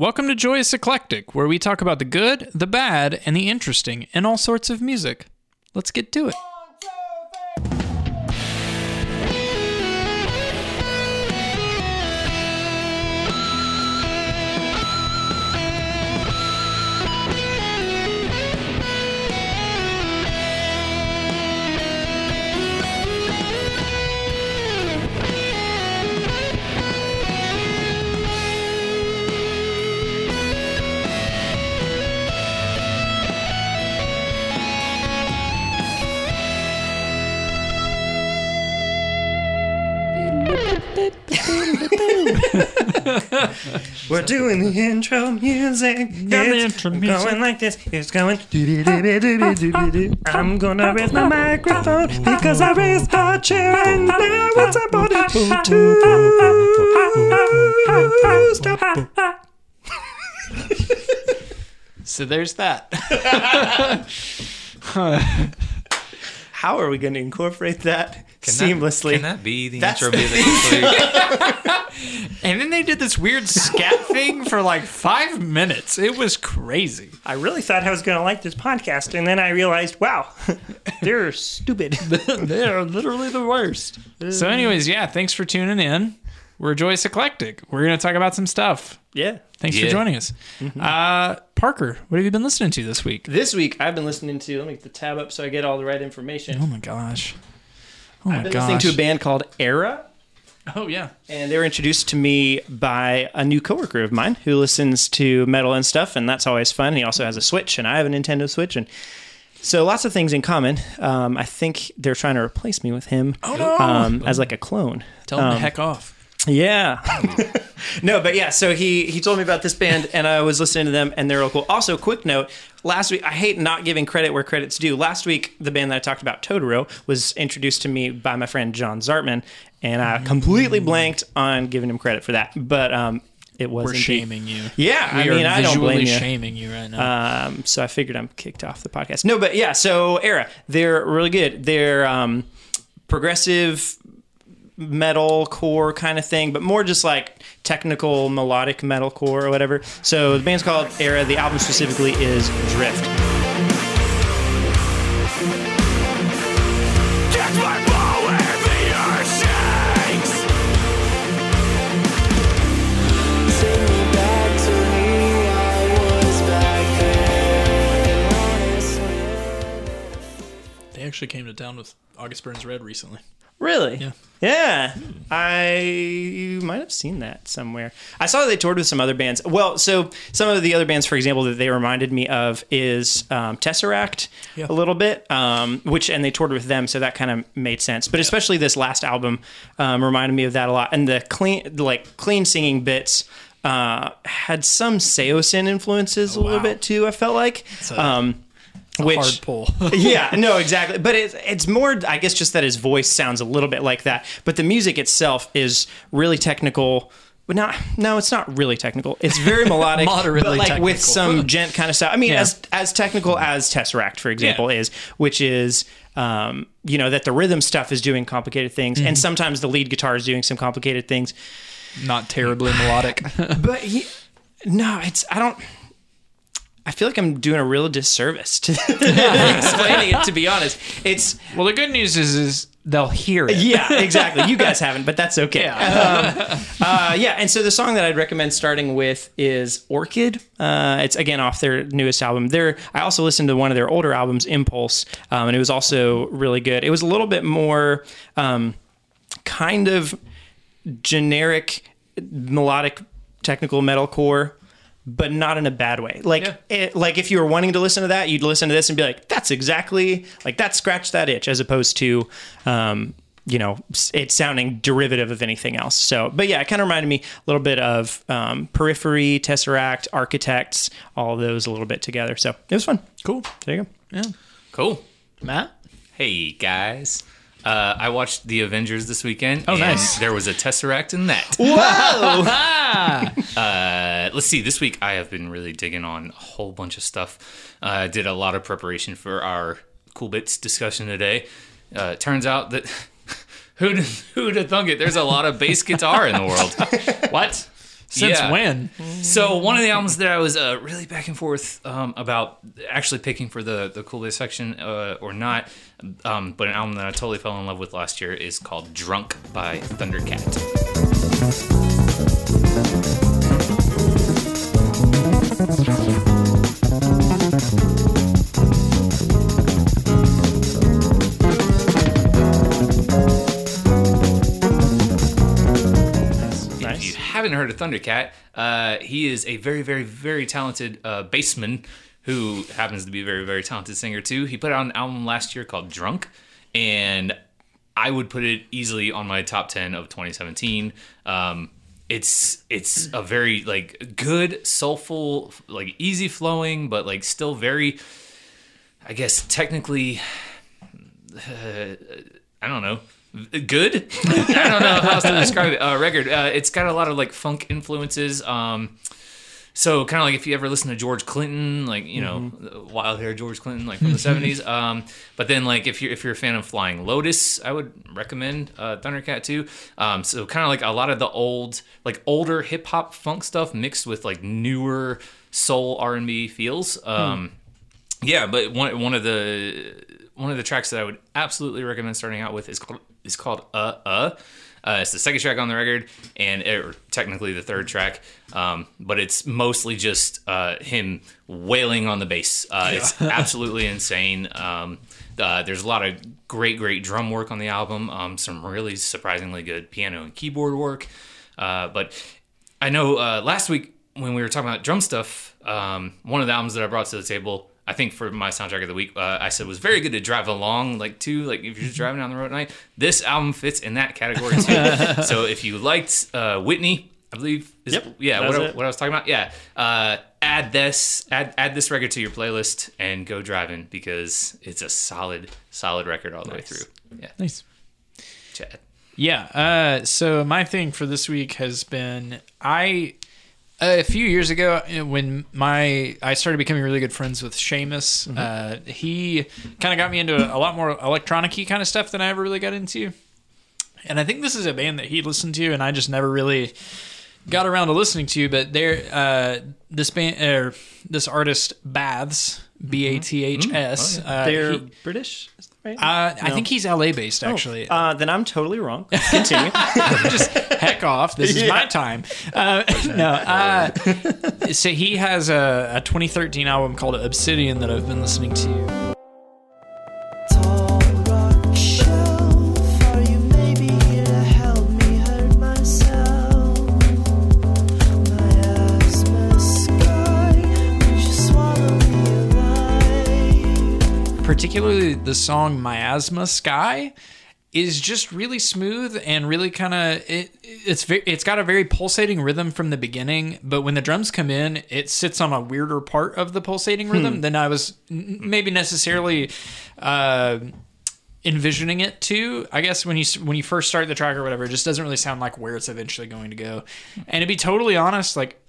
Welcome to Joyous Eclectic, where we talk about the good, the bad, and the interesting in all sorts of music. Let's get to it. We're doing the intro music. Got the intro music. going like this. It's going. I'm gonna raise my microphone because I raised my chair and now it's about to stop. So there's that. How are we going to incorporate that Can seamlessly? That, can that be the That's intro the- music and then they did this weird scat thing for like five minutes. It was crazy. I really thought I was going to like this podcast, and then I realized, wow, they're stupid. They're literally the worst. So, anyways, yeah, thanks for tuning in. We're Joyous Eclectic. We're going to talk about some stuff. yeah. Thanks for joining us. Uh, Parker, what have you been listening to this week? This week, I've been listening to. Let me get the tab up so I get all the right information. Oh my gosh. Oh my gosh. I've been gosh. listening to a band called Erra. Oh yeah. And they were introduced to me by a new coworker of mine who listens to metal and stuff, and that's always fun. He also has a Switch, and I have a Nintendo Switch, and so lots of things in common. Um, I think they're trying to replace me with him Oh no. um, as like a clone. Tell him um, heck off. Yeah. no, but yeah, so he he told me about this band and I was listening to them and they're real cool. Also, quick note, last week I hate not giving credit where credit's due. Last week the band that I talked about, Totorro, was introduced to me by my friend John Zartman and I completely blanked on giving him credit for that. But um it was We're indeed- shaming you. Yeah, We I mean, I don't blame you. shaming you right now. Um, so I figured I'm kicked off the podcast. No, but yeah, so Erra, they're really good. They're um, progressive metal core kind of thing, but more just like technical melodic metal core or whatever. So the band's called Erra. The album specifically is Drift. they actually came to town with August Burns Red recently. Really? Yeah. Yeah. I might have seen that somewhere. I saw they toured with some other bands. Well, so some of the other bands, for example, that they reminded me of is um, Tesseract Yeah. a little bit, um, which and they toured with them, so that kind of made sense. But especially this last album um, reminded me of that a lot, and the clean, like clean singing bits. Uh, had some Saosin influences a little wow. bit too. I felt like, a- um, which Hard pull. yeah, no, exactly. But it's it's more, I guess, just that his voice sounds a little bit like that. But the music itself is really technical. But not, no, it's not really technical. It's very melodic, Moderately but like technical. with some djent kind of stuff. I mean, Yeah. as as technical as Tesseract, for example, Yeah. is, which is, um, you know, that the rhythm stuff is doing complicated things, Mm-hmm. and sometimes the lead guitar is doing some complicated things. Not terribly melodic. But he, no, it's I don't. I feel like I'm doing a real disservice to explaining it. To be honest, it's well, the good news is, is they'll hear it. yeah, exactly. You guys haven't, but that's okay. Yeah. Um, uh, yeah, and so the song that I'd recommend starting with is Orchid. Uh, it's again off their newest album. There, I also listened to one of their older albums, Impulse, um, and it was also really good. It was a little bit more um, kind of generic melodic technical metalcore but not in a bad way like Yeah. it, like if you were wanting to listen to that you'd listen to this and be like that's exactly like that scratched that itch as opposed to um you know s- it sounding derivative of anything else so but yeah it kind of reminded me a little bit of um, periphery tesseract architects all of those a little bit together so it was fun Cool. there you go Yeah. Cool. Matt? Hey guys. Uh, I watched The Avengers this weekend. Oh, and nice. There was a Tesseract in that. whoa Uh, let's see. This week I have been really digging on a whole bunch of stuff. Uh, I did a lot of preparation for our cool bits discussion today. Uh, turns out that who'd who'd have thunk it? There's a lot of bass guitar in the world. What? Since Yeah. when? So one of the albums that I was uh, really back and forth um, about actually picking for the the cool bass section uh, or not, um, but an album that I totally fell in love with last year is called "Drunk" by Thundercat. Haven't heard of Thundercat, uh, he is a very, very, very talented uh, bassman who happens to be a very, very talented singer too. He put out an album last year called Drunk, and I would put it easily on my top ten of 2017. Um, it's it's a very like good, soulful, like easy flowing, but like still very, I guess technically I don't know. Good. I don't know how else to describe it. Uh, record. Uh, it's got a lot of like funk influences. Um, so kind of like if you ever listen to George Clinton, like you know, wild hair George Clinton, like from the seventies. Um, but then like if you're if you're a fan of Flying Lotus, I would recommend uh, Thundercat too. Um, so kind of like a lot of the old, like older hip hop funk stuff mixed with like newer soul R and B feels. Um, yeah, but one one of the one of the tracks that I would absolutely recommend starting out with is called is called Uh Uh. Uh, it's the second track on the record, and or technically the third track, um, but it's mostly just uh, him wailing on the bass. Uh, It's absolutely insane. Um, uh, there's a lot of great, great drum work on the album. Um, some really surprisingly good piano and keyboard work. Uh, but I know uh, last week when we were talking about drum stuff, um, one of the albums that I brought to the table, I think for my soundtrack of the week, uh, I said was very good to drive along, like to like if you're just driving down the road at night. This album fits in that category too. so if you liked uh, Whitney, I believe, is, Yep, yeah, what, I- what I was talking about, yeah. Uh, add this, add add this record to your playlist and go driving because it's a solid, solid record all the way through. Yeah, Nice. Chad. Yeah. Uh, so my thing for this week has been I a few years ago uh, when my I started becoming really good friends with Seamus. Uh, he kind of got me into a lot more electronic-y kind of stuff than I ever really got into. And I think this is a band that he listened to, and I just never really got around to listening to. But they're uh, this band or this artist Baths B A T H S. uh, They're he- British, right? uh, I think he's LA based actually. uh, then I'm totally wrong. Continue. just heck off. This is my time. Uh, no, uh, so he has a, a 2013 album called Obsidian that I've been listening to. Particularly the song "Miasma Sky" is just really smooth and really kind of it. It's ve- it's got a very pulsating rhythm from the beginning, but when the drums come in, it sits on a weirder part of the pulsating rhythm than I was maybe necessarily. Uh, envisioning it to i guess when you when you first start the track or whatever it just doesn't really sound like where it's eventually going to go and to be totally honest like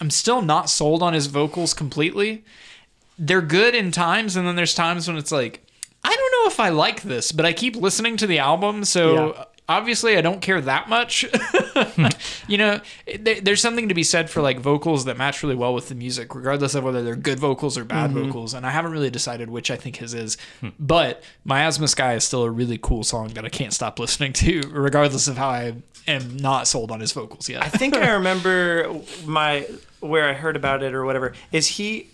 i'm still not sold on his vocals completely they're good in times and then there's times when it's like i don't know if i like this but i keep listening to the album so Yeah. obviously i don't care that much you know there, there's something to be said for like vocals that match really well with the music regardless of whether they're good vocals or bad mm-hmm. vocals and i haven't really decided which i think his is hmm. but miasma sky is still a really cool song that i can't stop listening to regardless of how i am not sold on his vocals yet I think I remember my where I heard about it or whatever. Is he?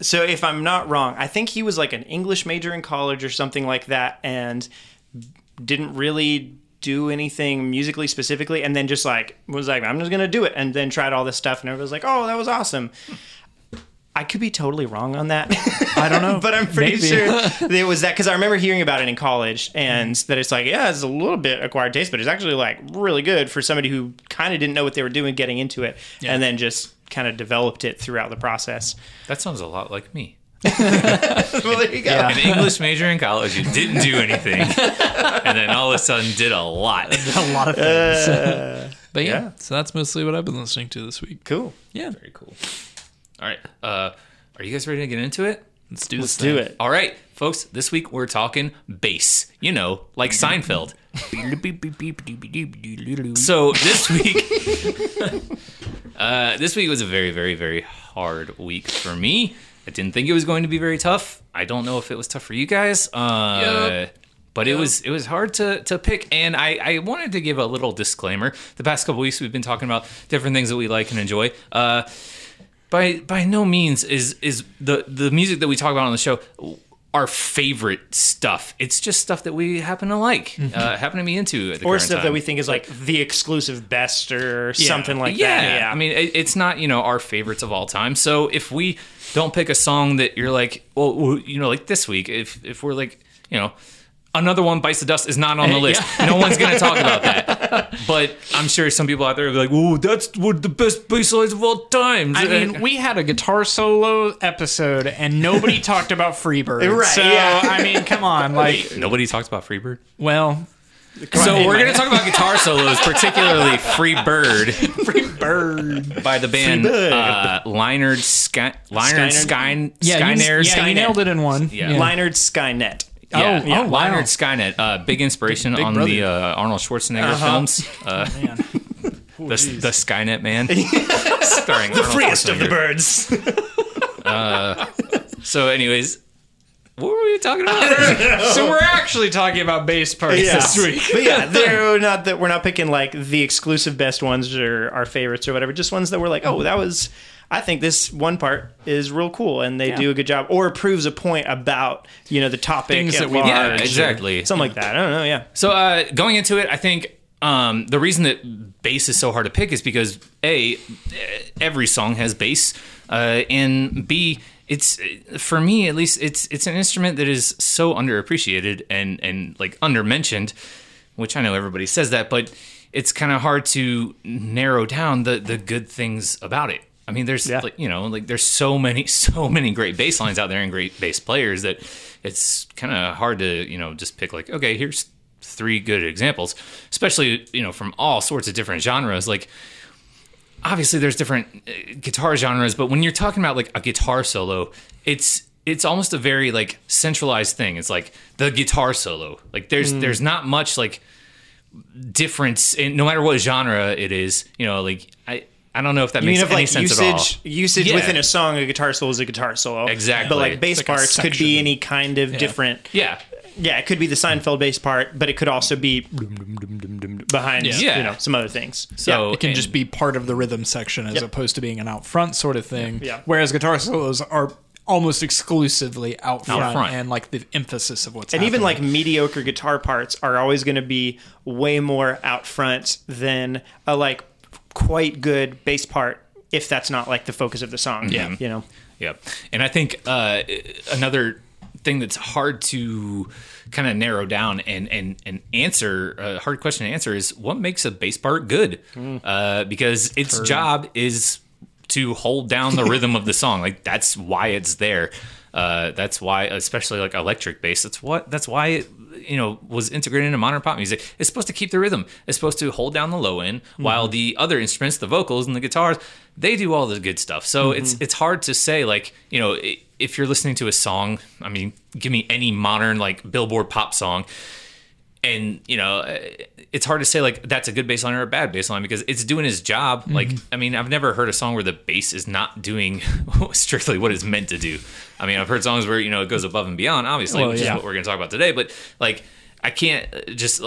So if I'm not wrong, I think he was like an English major in college or something like that, and didn't really do anything musically specifically, and then just like was like, I'm just gonna do it, and then tried all this stuff, and everybody was like, Oh, that was awesome. I could be totally wrong on that. i don't know but I'm pretty Maybe. sure it was that because I remember hearing about it in college, and that it's like, yeah, it's a little bit acquired taste, but it's actually like really good for somebody who kind of didn't know what they were doing getting into it, and then just kind of developed it throughout the process. That sounds a lot like me. well, there you go. Yeah. An English major in college who didn't do anything, and then all of a sudden did a lot. a lot of things but yeah, yeah. so that's mostly what i've been listening to this week Cool. yeah Very cool. All right, uh, are you guys ready to get into it? let's do Let's this do it. All right, folks. This week we're talking bass. You know, like Seinfeld. So this week, Uh, this week was a very, very, very hard week for me. I didn't think it was going to be very tough. I don't know if it was tough for you guys. Uh, Yep. But it was it was hard to, to pick, and I, I wanted to give a little disclaimer. The past couple weeks we've been talking about different things that we like and enjoy. Uh, by by no means is is the the music that we talk about on the show our favorite stuff. It's just stuff that we happen to like, uh, happen to be into, at the or stuff time. that we think is like the exclusive best or something like yeah. that. Yeah, I mean, it, it's not you know our favorites of all time. So if we don't pick a song that you're like, well, well, you know, like this week, if if we're like, you know. Another one bites the dust is not on the list. No one's going to talk about that. But I'm sure some people out there will be like, "Oh, that's one of the best bass lines of all time." I mean, we had a guitar solo episode and nobody talked about Freebird. Right, So, yeah. I mean, come on. Like, nobody talks about Freebird. well, So in we're going to talk about guitar solos, particularly "Free Bird" Freebird. by the band Bird. uh, Lynyrd Sky Lynyrd Skyner- Sky Yeah, you, yeah, you nailed it in one. Yeah. Lynyrd Skynet. Yeah, Oh, yeah. oh, wow. Lynyrd Skynet, uh, big inspiration Big on brother. the uh, Arnold Schwarzenegger Uh-huh. films. Uh, Man. the, the Skynet Man, starring the Freest of the birds. So, anyways, what were we talking about? So we're actually talking about bass parts this week. but yeah, they're not that we're not picking like the exclusive best ones or our favorites or whatever. Just ones that we're like, oh, that was. I think this one part is real cool, and they Yeah. do a good job, or proves a point about you know the topic Things that we- Yeah, exactly. something like that. I don't know. Yeah, So uh, going into it, I think um, the reason that bass is so hard to pick is because a every song has bass, uh, and b it's for me at least it's it's an instrument that is so underappreciated and and like undermentioned, which I know everybody says that, but it's kind of hard to narrow down the the good things about it. I mean, there's Yeah. like you know like there's so many so many great bass lines out there and great bass players that it's kind of hard to you know just pick like okay here's three good examples especially you know from all sorts of different genres like obviously there's different uh, guitar genres but when you're talking about like a guitar solo it's it's almost a very like centralized thing it's like the guitar solo like there's Mm. there's not much like difference in no matter what genre it is you know like i i don't know if that you makes mean of any like sense at all usage usage Yeah. within a song, a guitar solo is a guitar solo, Exactly. But like bass like parts could be any kind of different. yeah Yeah, it could be the Seinfeld bass part, but it could also be behind Yeah. you know some other things. so It can and- just be part of the rhythm section as Yep. opposed to being an out front sort of thing. Yeah. Whereas guitar solos are almost exclusively out front, front. and like the emphasis of what's and even like mediocre guitar parts are always going to be way more out front than a like quite good bass part if that's not like the focus of the song. Yeah. you know. Yeah, and I think uh, another thing that's hard to kind of narrow down and and and answer a hard question to answer is what makes a bass part good, uh, because its job is to hold down the rhythm of the song. Like that's why it's there. Uh, that's why, especially like electric bass. That's what. That's why it, you know was integrated into modern pop music. It's supposed to keep the rhythm. It's supposed to hold down the low end, mm-hmm. while the other instruments, the vocals and the guitars, they do all the good stuff. So mm-hmm. it's it's hard to say like you know if you're listening to a song. I mean, give me any modern like Billboard pop song and you know it's hard to say like that's a good bass line or a bad bass line because it's doing his job Mm-hmm. like i mean i've never heard a song where the bass is not doing strictly what it's meant to do i mean i've heard songs where you know it goes above and beyond obviously Well, which yeah. is what we're going to talk about today but like i can't uh, just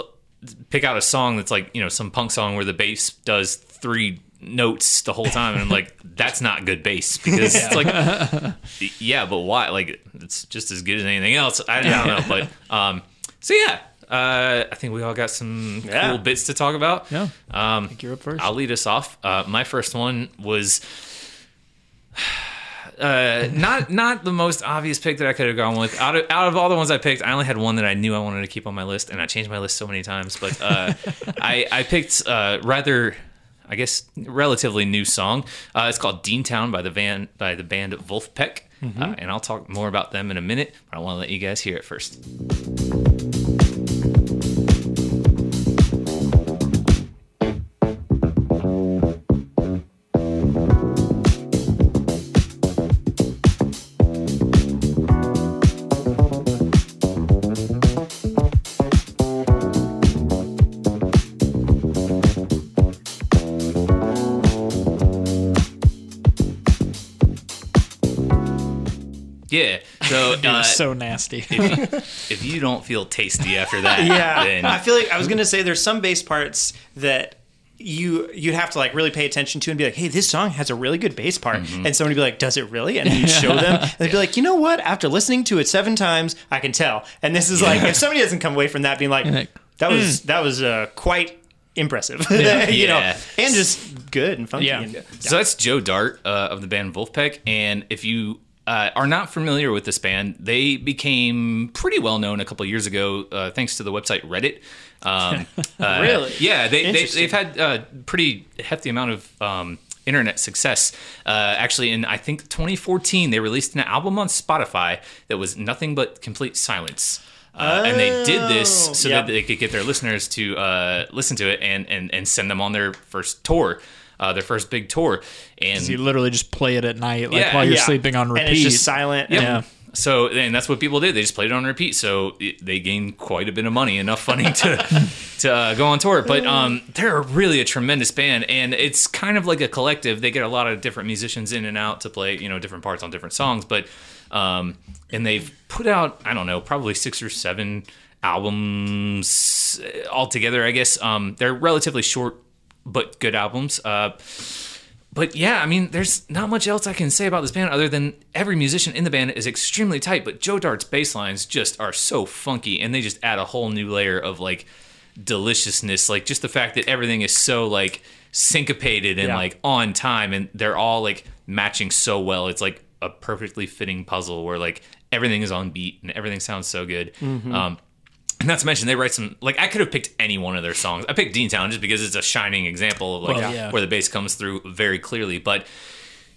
pick out a song that's like you know some punk song where the bass does three notes the whole time and i'm like that's not good bass because it's like yeah, but why? Like, it's just as good as anything else. I, I don't know, but um, so yeah, uh, I think we all got some Yeah. cool bits to talk about. Yeah. um, you're up first. I'll lead us off. Uh, my first one was. Uh, not not the most obvious pick that I could have gone with. Out of out of all the ones I picked, I only had one that I knew I wanted to keep on my list, and I changed my list so many times. But uh, I I picked uh, rather, I guess, relatively new song. Uh, it's called Dean Town by the van by the band Vulfpeck, uh, and I'll talk more about them in a minute. But I want to let you guys hear it first. So, It uh, was so nasty. if you don't feel tasty after that, yeah then i feel like i was gonna say there's some bass parts that you you'd have to like really pay attention to and be like hey this song has a really good bass part Mm-hmm. and somebody would be like does it really and you'd show them and they'd be like you know what after listening to it seven times i can tell and this is like if somebody doesn't come away from that being like like, that was that was uh, quite impressive you know Yeah. and just good and funky Yeah. and, So that's Joe Dart uh, of the band Vulfpeck. And if you uh, are not familiar with this band, they became pretty well known a couple years ago uh, thanks to the website Reddit. Um, uh, Really? Yeah, they, they, they've had a pretty hefty amount of um, internet success. Uh, actually, in I think 2014, they released an album on Spotify that was nothing but complete silence. Uh, and they did this Oh, so yep. that they could get their listeners to uh, listen to it and, and, and send them on their first tour, uh, their first big tour. And you literally just play it at night, like Yeah, while you're Yeah. sleeping on repeat. and it's just silent Yep. Yeah. So and that's what people did. They just played it on repeat. So it, they gained quite a bit of money, enough funding to to uh, go on tour. But um, they're really a tremendous band, and it's kind of like a collective. They get a lot of different musicians in and out to play, you know, different parts on different songs. But um, and they've put out, I don't know, probably six or seven albums altogether. I guess um, they're relatively short but good albums. Uh, but yeah, I mean, there's not much else I can say about this band other than every musician in the band is extremely tight. But Joe Dart's bass lines just are so funky, and they just add a whole new layer of like deliciousness. Like just the fact that everything is so like syncopated and Yeah. like on time, and they're all like matching so well. It's like a perfectly fitting puzzle where like everything is on beat and everything sounds so good. Um, and not to mention, they write some like I could have picked any one of their songs. I picked Dean Town just because it's a shining example of like Well, yeah. where the bass comes through very clearly. But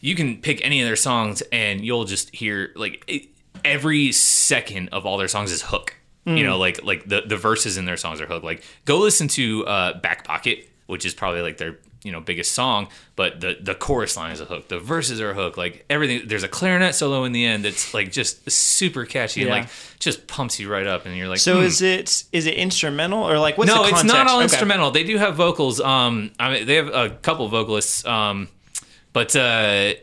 you can pick any of their songs and you'll just hear like it, every second of all their songs is hook. You know, like like the the verses in their songs are hook. Like go listen to uh, Back Pocket, which is probably like their you know biggest song, but the the chorus line is a hook. The verses are a hook. Like everything. There's a clarinet solo in the end that's like just super catchy and like just pumps you right up, and you're like, so "Hmm." is it is it instrumental or like what's the no, it's not all Okay. instrumental. They do have vocals. Um, I mean, they have a couple vocalists. Um, but uh, uh,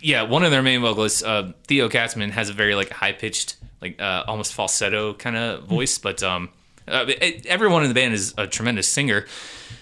yeah, one of their main vocalists, uh, Theo Katzman, has a very like high pitched, like uh, almost falsetto kind of voice. But um, uh, it, everyone in the band is a tremendous singer.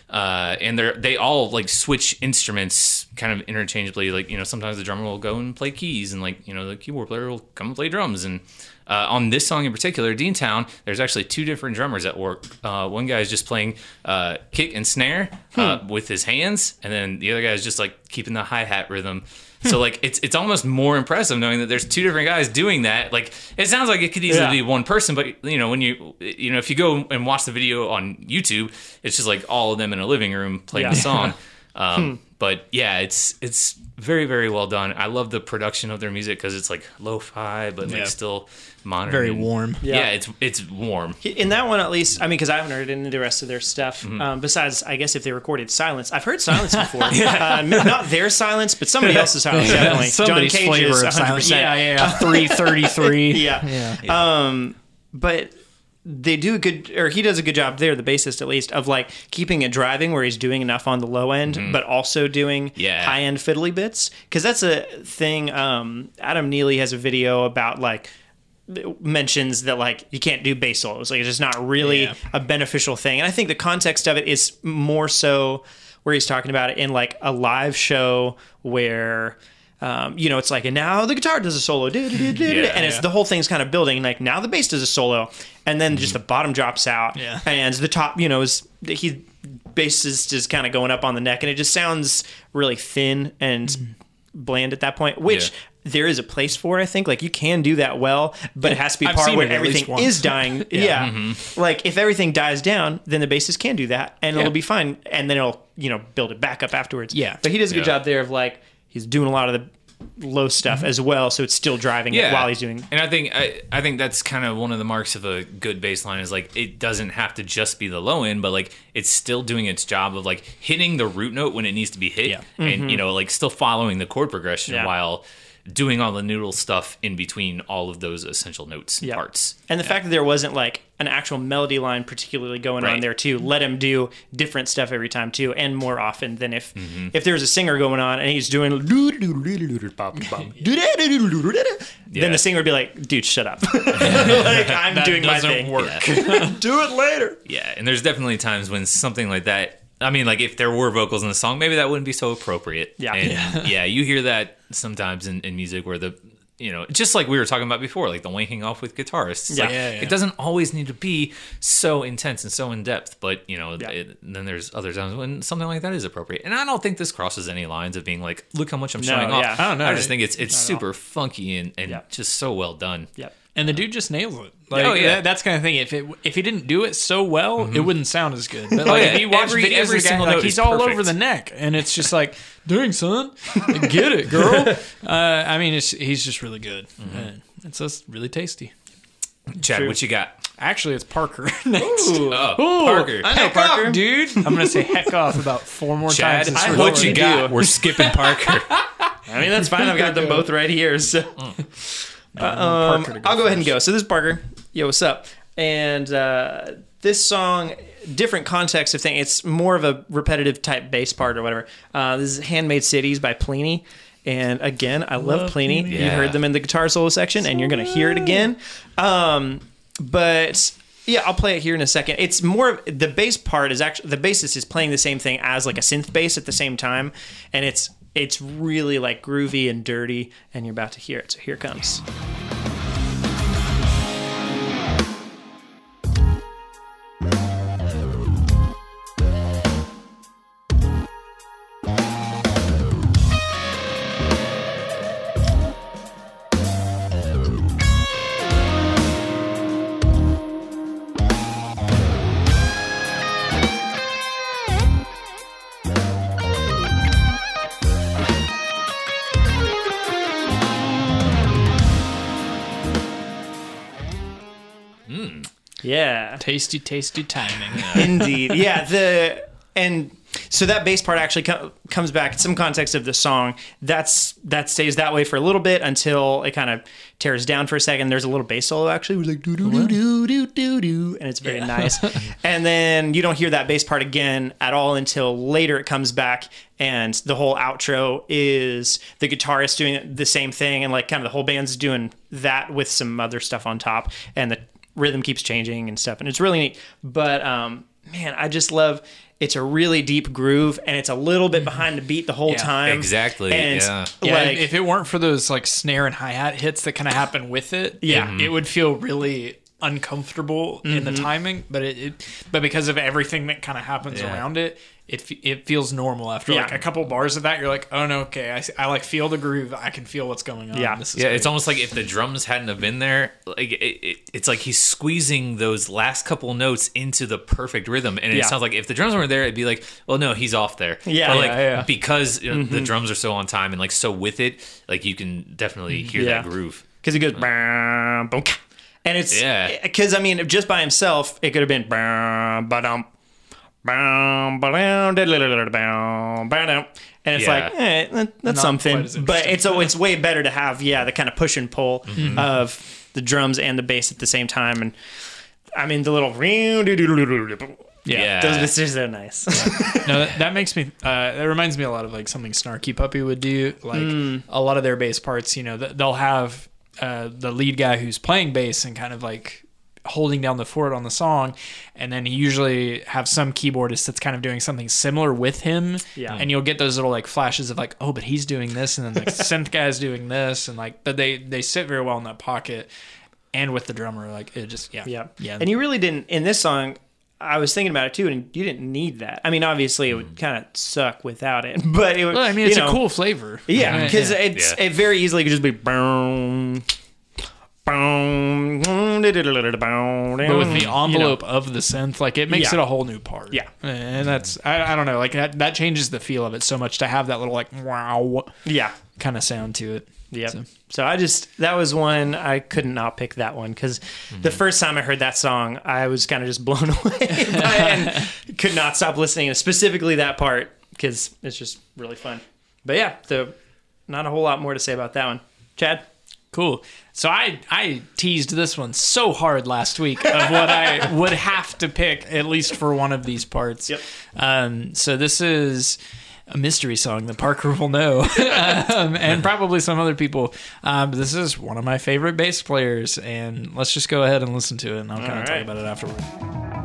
Uh, and they're they all like switch instruments kind of interchangeably. Like you know, sometimes the drummer will go and play keys, and like you know, the keyboard player will come and play drums. And uh, on this song in particular, Dean Town, there's actually two different drummers at work. Uh, one guy is just playing uh, kick and snare uh, with his hands, and then the other guy is just like keeping the hi hat rhythm. So like it's it's almost more impressive knowing that there's two different guys doing that. Like it sounds like it could easily Yeah. be one person, but you know when you you know if you go and watch the video on YouTube, it's just like all of them in a living room playing Yeah. the song. Um, But yeah, it's it's very very well done. I love the production of their music because it's like lo-fi, but like Yeah. still modern, Very warm. Yeah. Yeah. it's it's warm. In that one, at least, I mean, because I haven't heard any of the rest of their stuff. Mm-hmm. Um, besides, I guess if they recorded silence, I've heard silence before. uh, not their silence, but somebody else's silence. Definitely, Somebody's John flavor Cage's of 100%. silence. Yeah, yeah, yeah. Three thirty-three. yeah. yeah. Um, but they do a good, or he does a good job there, the bassist at least, of like keeping it driving where he's doing enough on the low end, but also doing Mm-hmm. Yeah. high end fiddly bits. Because that's a thing. Um, Adam Neely has a video about like mentions that like you can't do bass solos like it's just not really Yeah. a beneficial thing and i think the context of it is more so where he's talking about it in like a live show where um, you know it's like and now the guitar does a solo Yeah, and it's yeah. the whole thing's kind of building like now the bass does a solo and then just mm-hmm. the bottom drops out Yeah. and the top you know is he bass is just kind of going up on the neck and it just sounds really thin and mm-hmm. bland at that point which Yeah. there is a place for It, i think like you can do that well but it has to be part where it at least everything is dying yeah, mm-hmm. like if everything dies down then the bassist can do that and Yeah. it'll be fine and then it'll you know build it back up afterwards Yeah. but he does a good Yeah. job there of like he's doing a lot of the low stuff mm-hmm. as well so it's still driving it while he's doing And I think I, I think that's kind of one of the marks of a good bass line is like it doesn't have to just be the low end, but like it's still doing its job of like hitting the root note when it needs to be hit, Yeah. and you mm-hmm. know like still following the chord progression Yeah. while doing all the noodle stuff in between all of those essential notes Yeah. parts. And the fact that there wasn't like an actual melody line particularly going on there too, let him do different stuff every time too, and more often than if Mm-hmm. if there's a singer going on and he's doing then the singer would be like, dude, shut up. like I'm doing my thing. work. Do it later. Yeah, and there's definitely times when something like that. I mean, like if there were vocals in the song, maybe that wouldn't be so appropriate. Yeah. and yeah, you hear that sometimes in, in music where the you know, just like we were talking about before, like the wanking off with guitarists. Yeah. like, Yeah, yeah. it doesn't always need to be so intense and so in depth, but you know, Yeah. it, then there's other times when something like that is appropriate. And I don't think this crosses any lines of being like, look how much I'm No, showing yeah. off. I don't know. I just think it's it's Not super funky and, and Yeah. just so well done. Yep. And the dude just nails it. Like, Oh, yeah. that- that's kind of thing. If it if he didn't do it so well, it wouldn't sound as good. But like yeah. if you watch Every- videos, every of the guy, single like he's all perfect. over the neck, and it's just like, dang son, get it, girl. uh, I mean, it's, he's just really good. Uh, it's just really tasty. Chad, True. what you got? Actually, it's Parker next. Ooh. Oh, Ooh, Parker. I know heck Parker. off, dude. I'm gonna say heck off about four more Chad, times. I this hope what you you got? do. We're skipping Parker. I mean, that's fine. I've got them both right here. So, um, Parker to go I'll go ahead and go. So this is Parker. Yo, what's up? And uh, this song, different context of thing. It's more of a repetitive type bass part or whatever. Uh, this is "Handmade Cities" by Plini. And again, I love, Love Plini. Plini. You heard them in the guitar solo section, and you're going to hear it again. Um, but yeah, I'll play it here in a second. It's more of the bass part is actually the bassist is playing the same thing as like a synth bass at the same time, and it's it's really like groovy and dirty, and you're about to hear it. So here it comes. Yeah. tasty, tasty timing. Indeed. Yeah, the and so that bass part actually co- comes back in some context of the song. That's that stays that way for a little bit until it kind of tears down for a second. There's a little bass solo actually, where it's like doo doo doo doo doo doo doo, and it's very nice. and then you don't hear that bass part again at all until later. It comes back, and the whole outro is the guitarist doing the same thing, and like kind of the whole band's doing that with some other stuff on top, and the rhythm keeps changing and stuff, and it's really neat. But um, man, I just love. It's a really deep groove, and it's a little bit behind the beat the whole Yeah, time. exactly, And yeah. Yeah, like if it weren't for those like snare and hi hat hits that kind of happen with it, Yeah. it, it would feel really uncomfortable in the timing. But it, it but because of everything that kind of happens Yeah. around it, it it feels normal after like a couple bars of that. You're like, oh no, okay, I, I like feel the groove. I can feel what's going on. Yeah. this is Yeah, great. it's almost like if the drums hadn't have been there, like it, it, it's like he's squeezing those last couple notes into the perfect rhythm, and it Yeah. sounds like if the drums weren't there, it'd be like, well, no, he's off there. Yeah, But, like yeah, yeah. because you know, the mm-hmm. drums are so on time and like so with it, like you can definitely mm-hmm. hear Yeah. that groove. because it goes bam, boom, and it's Yeah. Eh, because I mean, just by himself, it could have been bam, ba-dum, and it's Yeah. like eh, that- that's Not something. But it's oh, it's way better to have yeah the kind of push and pull Mm-hmm. of the drums and the bass at the same time, and I mean the little Yeah. those bits are so nice. no, that, that makes me. Uh, that reminds me a lot of like something Snarky Puppy would do. Like Hmm. a lot of their bass parts, you know, th- they'll have uh, the lead guy who's playing bass and kind of like holding down the fort on the song, and then you usually have some keyboardist that's kind of doing something similar with him. Yeah. and you'll get those little like flashes of like, oh, but he's doing this, and then the synth guy's doing this, and like, but they they sit very well in that pocket. And with the drummer, like it just yeah Yeah. yeah And you really didn't in this song. I was thinking about it too, and you didn't need that. I mean, obviously, it would mm. kind of suck without it, but it would. well, I mean you it's know, a cool flavor Yeah, because yeah. it's Yeah. it very easily could just be boom, boom, boom, but with the envelope of the synth, like it makes Yeah. it a whole new part. Yeah. and that's I, I don't know, like that that changes the feel of it so much to have that little like wow yeah, kind of sound to it. yeah. So- So. I just that was one I couldn't not pick that one because the mm-hmm. first time I heard that song, I was kind of just blown away and could not stop listening, to specifically that part because it's just really fun. But yeah, so not a whole lot more to say about that one. Chad. Cool. So I I teased this one so hard last week of what I would have to pick at least for one of these parts. Yep. Um, so this is a mystery song that Parker will know, um, and probably some other people. Um, this is one of my favorite bass players, and let's just go ahead and listen to it, and I'll kind of talk about it afterward.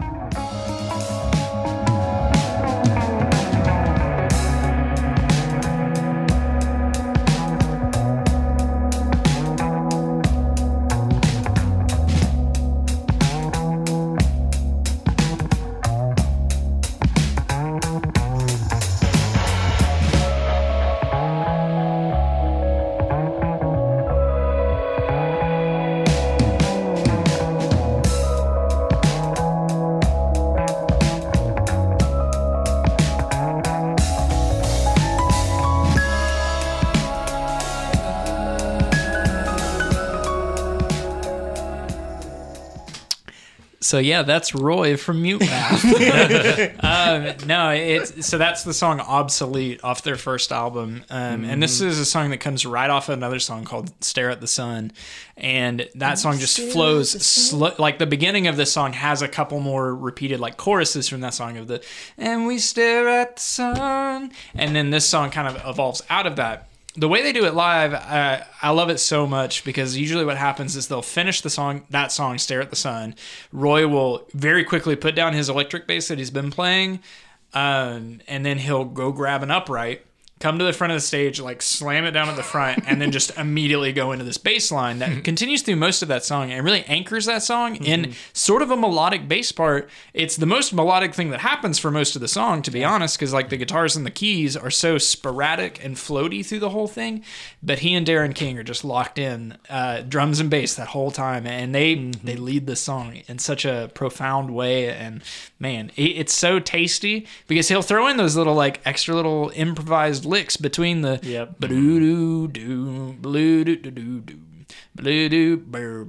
So yeah, that's Roy from Mute Math. um, no, it's so that's the song "Obsolete" off their first album, um, and this is a song that comes right off another song called "Stare at the Sun," and that song just flows slow. Like the beginning of this song has a couple more repeated like choruses from that song of the "And we stare at the sun," and then this song kind of evolves out of that the way they do it live, uh, I love it so much because usually what happens is they'll finish the song, that song, "Stare at the Sun." Roy will very quickly put down his electric bass that he's been playing, um, and then he'll go grab an upright, come to the front of the stage, like slam it down at the front, and then just immediately go into this bass line that mm-hmm. continues through most of that song and really anchors that song in mm-hmm. sort of a melodic bass part. It's the most melodic thing that happens for most of the song, to be honest, because like the guitars and the keys are so sporadic and floaty through the whole thing. But he and Darren King are just locked in, uh, drums and bass that whole time, and they mm-hmm. they lead the song in such a profound way. And man, it, it's so tasty because he'll throw in those little like extra little improvised licks between the Yep. doo doo blue doo doo doo blue doo blue.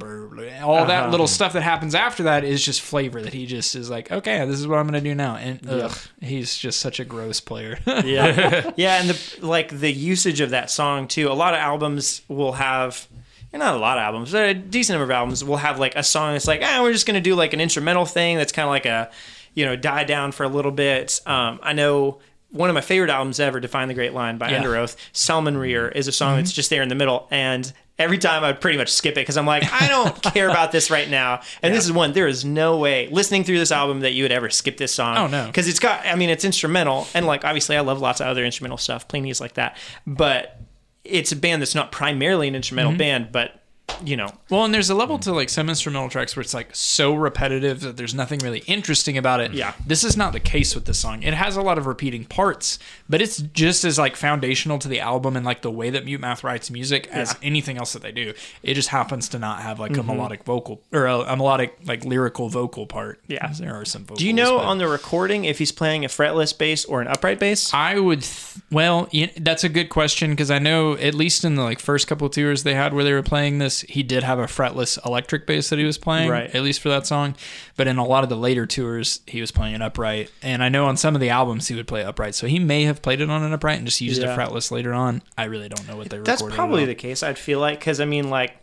all that Uh-huh. little stuff that happens after that is just flavor that he just is like okay this is what I'm gonna do now and ugh, he's just such a gross player Yeah, yeah, and the like the usage of that song too. A lot of albums will have. Not a lot of albums, but a decent number of albums will have like a song that's like, ah, we're just gonna do like an instrumental thing that's kind of like a, you know, die down for a little bit. Um, I know one of my favorite albums ever, "Define the Great Line" by Yeah. Underoath, "Salmon Rear" mm-hmm. is a song that's mm-hmm. just there in the middle, and every time I would pretty much skip it because I'm like, I don't care about this right now. And this is one there is no way listening through this album that you would ever skip this song. Oh, no. because it's got. I mean, it's instrumental, and like obviously, I love lots of other instrumental stuff, Plini's like that, but it's a band that's not primarily an instrumental mm-hmm. band, but you know, Well, and there's a level to like some instrumental tracks where it's like so repetitive that there's nothing really interesting about it. Yeah. This is not the case with this song. It has a lot of repeating parts, but it's just as like foundational to the album and like the way that Mute Math writes music as Yeah. Mm-hmm. anything else that they do. It just happens to not have like a melodic vocal or a, a melodic like lyrical vocal part. Yeah. There are some vocals. do you know but- on the recording if he's playing a fretless bass or an upright bass? I would. Th- well, you that's a good question because I know at least in the like first couple of tours they had where they were playing this, he did have a fretless electric bass that he was playing, Right. At least for that song. But in a lot of the later tours, he was playing it upright, and I know on some of the albums he would play upright. So he may have played it on an upright and just used Yeah. a fretless later on. I really don't know what they. That's recorded it probably the case. I'd feel like because I mean, like,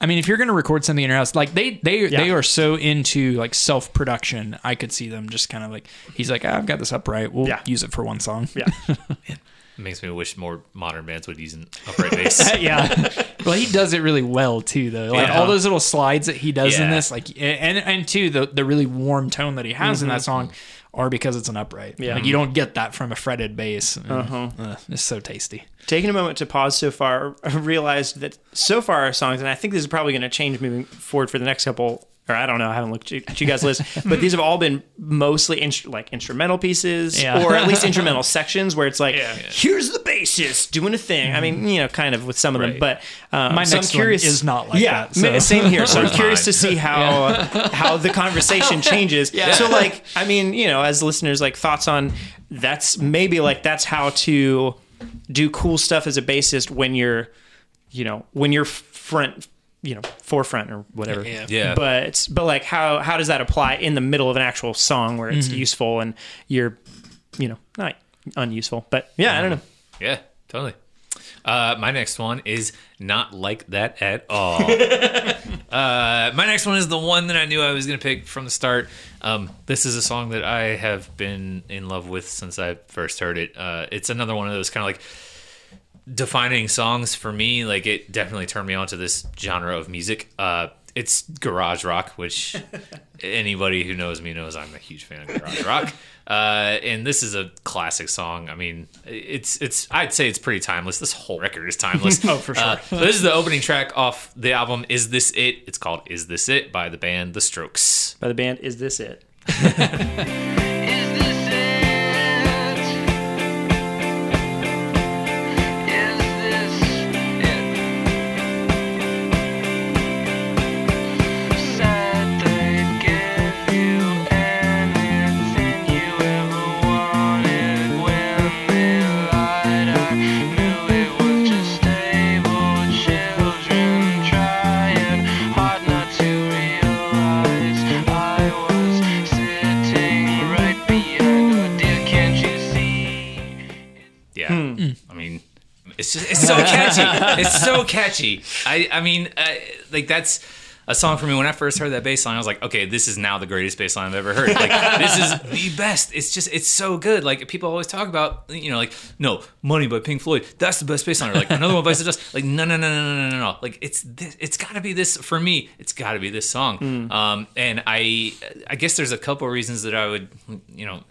I mean, if you're going to record something in your house, like they they they are so into like self production, I could see them just kind of like he's like, ah, I've got this upright, we'll Yeah. use it for one song. yeah, It makes me wish more modern bands would use an upright bass. yeah. Well, he does it really well too, though. Like Yeah. all those little slides that he does in this, like, and and too the the really warm tone that he has in that song, are because it's an upright. Mm-hmm. Yeah. like you don't get that from a fretted bass. Uh-huh. uh, it's so tasty. taking a moment to pause so far, I realized that so far our songs, and I think this is probably going to change moving forward for the next couple. Or I don't know, I haven't looked at you guys' list, but these have all been mostly like instrumental pieces, Yeah. or at least instrumental sections where it's like, Yeah. here's the bassist doing a thing. I mean, you know, kind of with some of them, Right. but um, My so next I'm curious. one is not like yeah, that, so. same here. So I'm curious to see how how the conversation changes. So like, I mean, you know, as listeners, like thoughts on that's maybe like that's how to do cool stuff as a bassist when you're, you know, when you're front, you know, forefront or whatever. Yeah. Yeah. But but like how how does that apply in the middle of an actual song where it's useful and you're, you know, not unuseful. But yeah, I don't know. yeah, totally. Uh, my next one is not like that at all. uh, my next one is the one that I knew I was going to pick from the start. Um, this is a song that I have been in love with since I first heard it. Uh, it's another one of those kind of like defining songs for me. Like it definitely turned me on to this genre of music. Uh, it's garage rock, which anybody who knows me knows I'm a huge fan of garage rock. Uh, and this is a classic song. I mean, it's it's I'd say it's pretty timeless. This whole record is timeless. Oh, for sure. Uh, this is the opening track off the album. Is this it? It's called "Is This It" by the band The Strokes. By the band, is this it? It's just it's so catchy. It's so catchy. I I mean, I, like that's a song for me when I first heard that bass line, I was like, okay, this is now the greatest bass line I've ever heard. Like, this is the best. It's just, it's so good. Like, people always talk about, you know, like, no, Money by Pink Floyd, that's the best bass line. Or like, another one by Dust. Like, no, no, no, no, no, no, no. Like, it's this, it's gotta be this, for me, it's gotta be this song. Mm. Um, and I, I guess there's a couple reasons that I would, you know,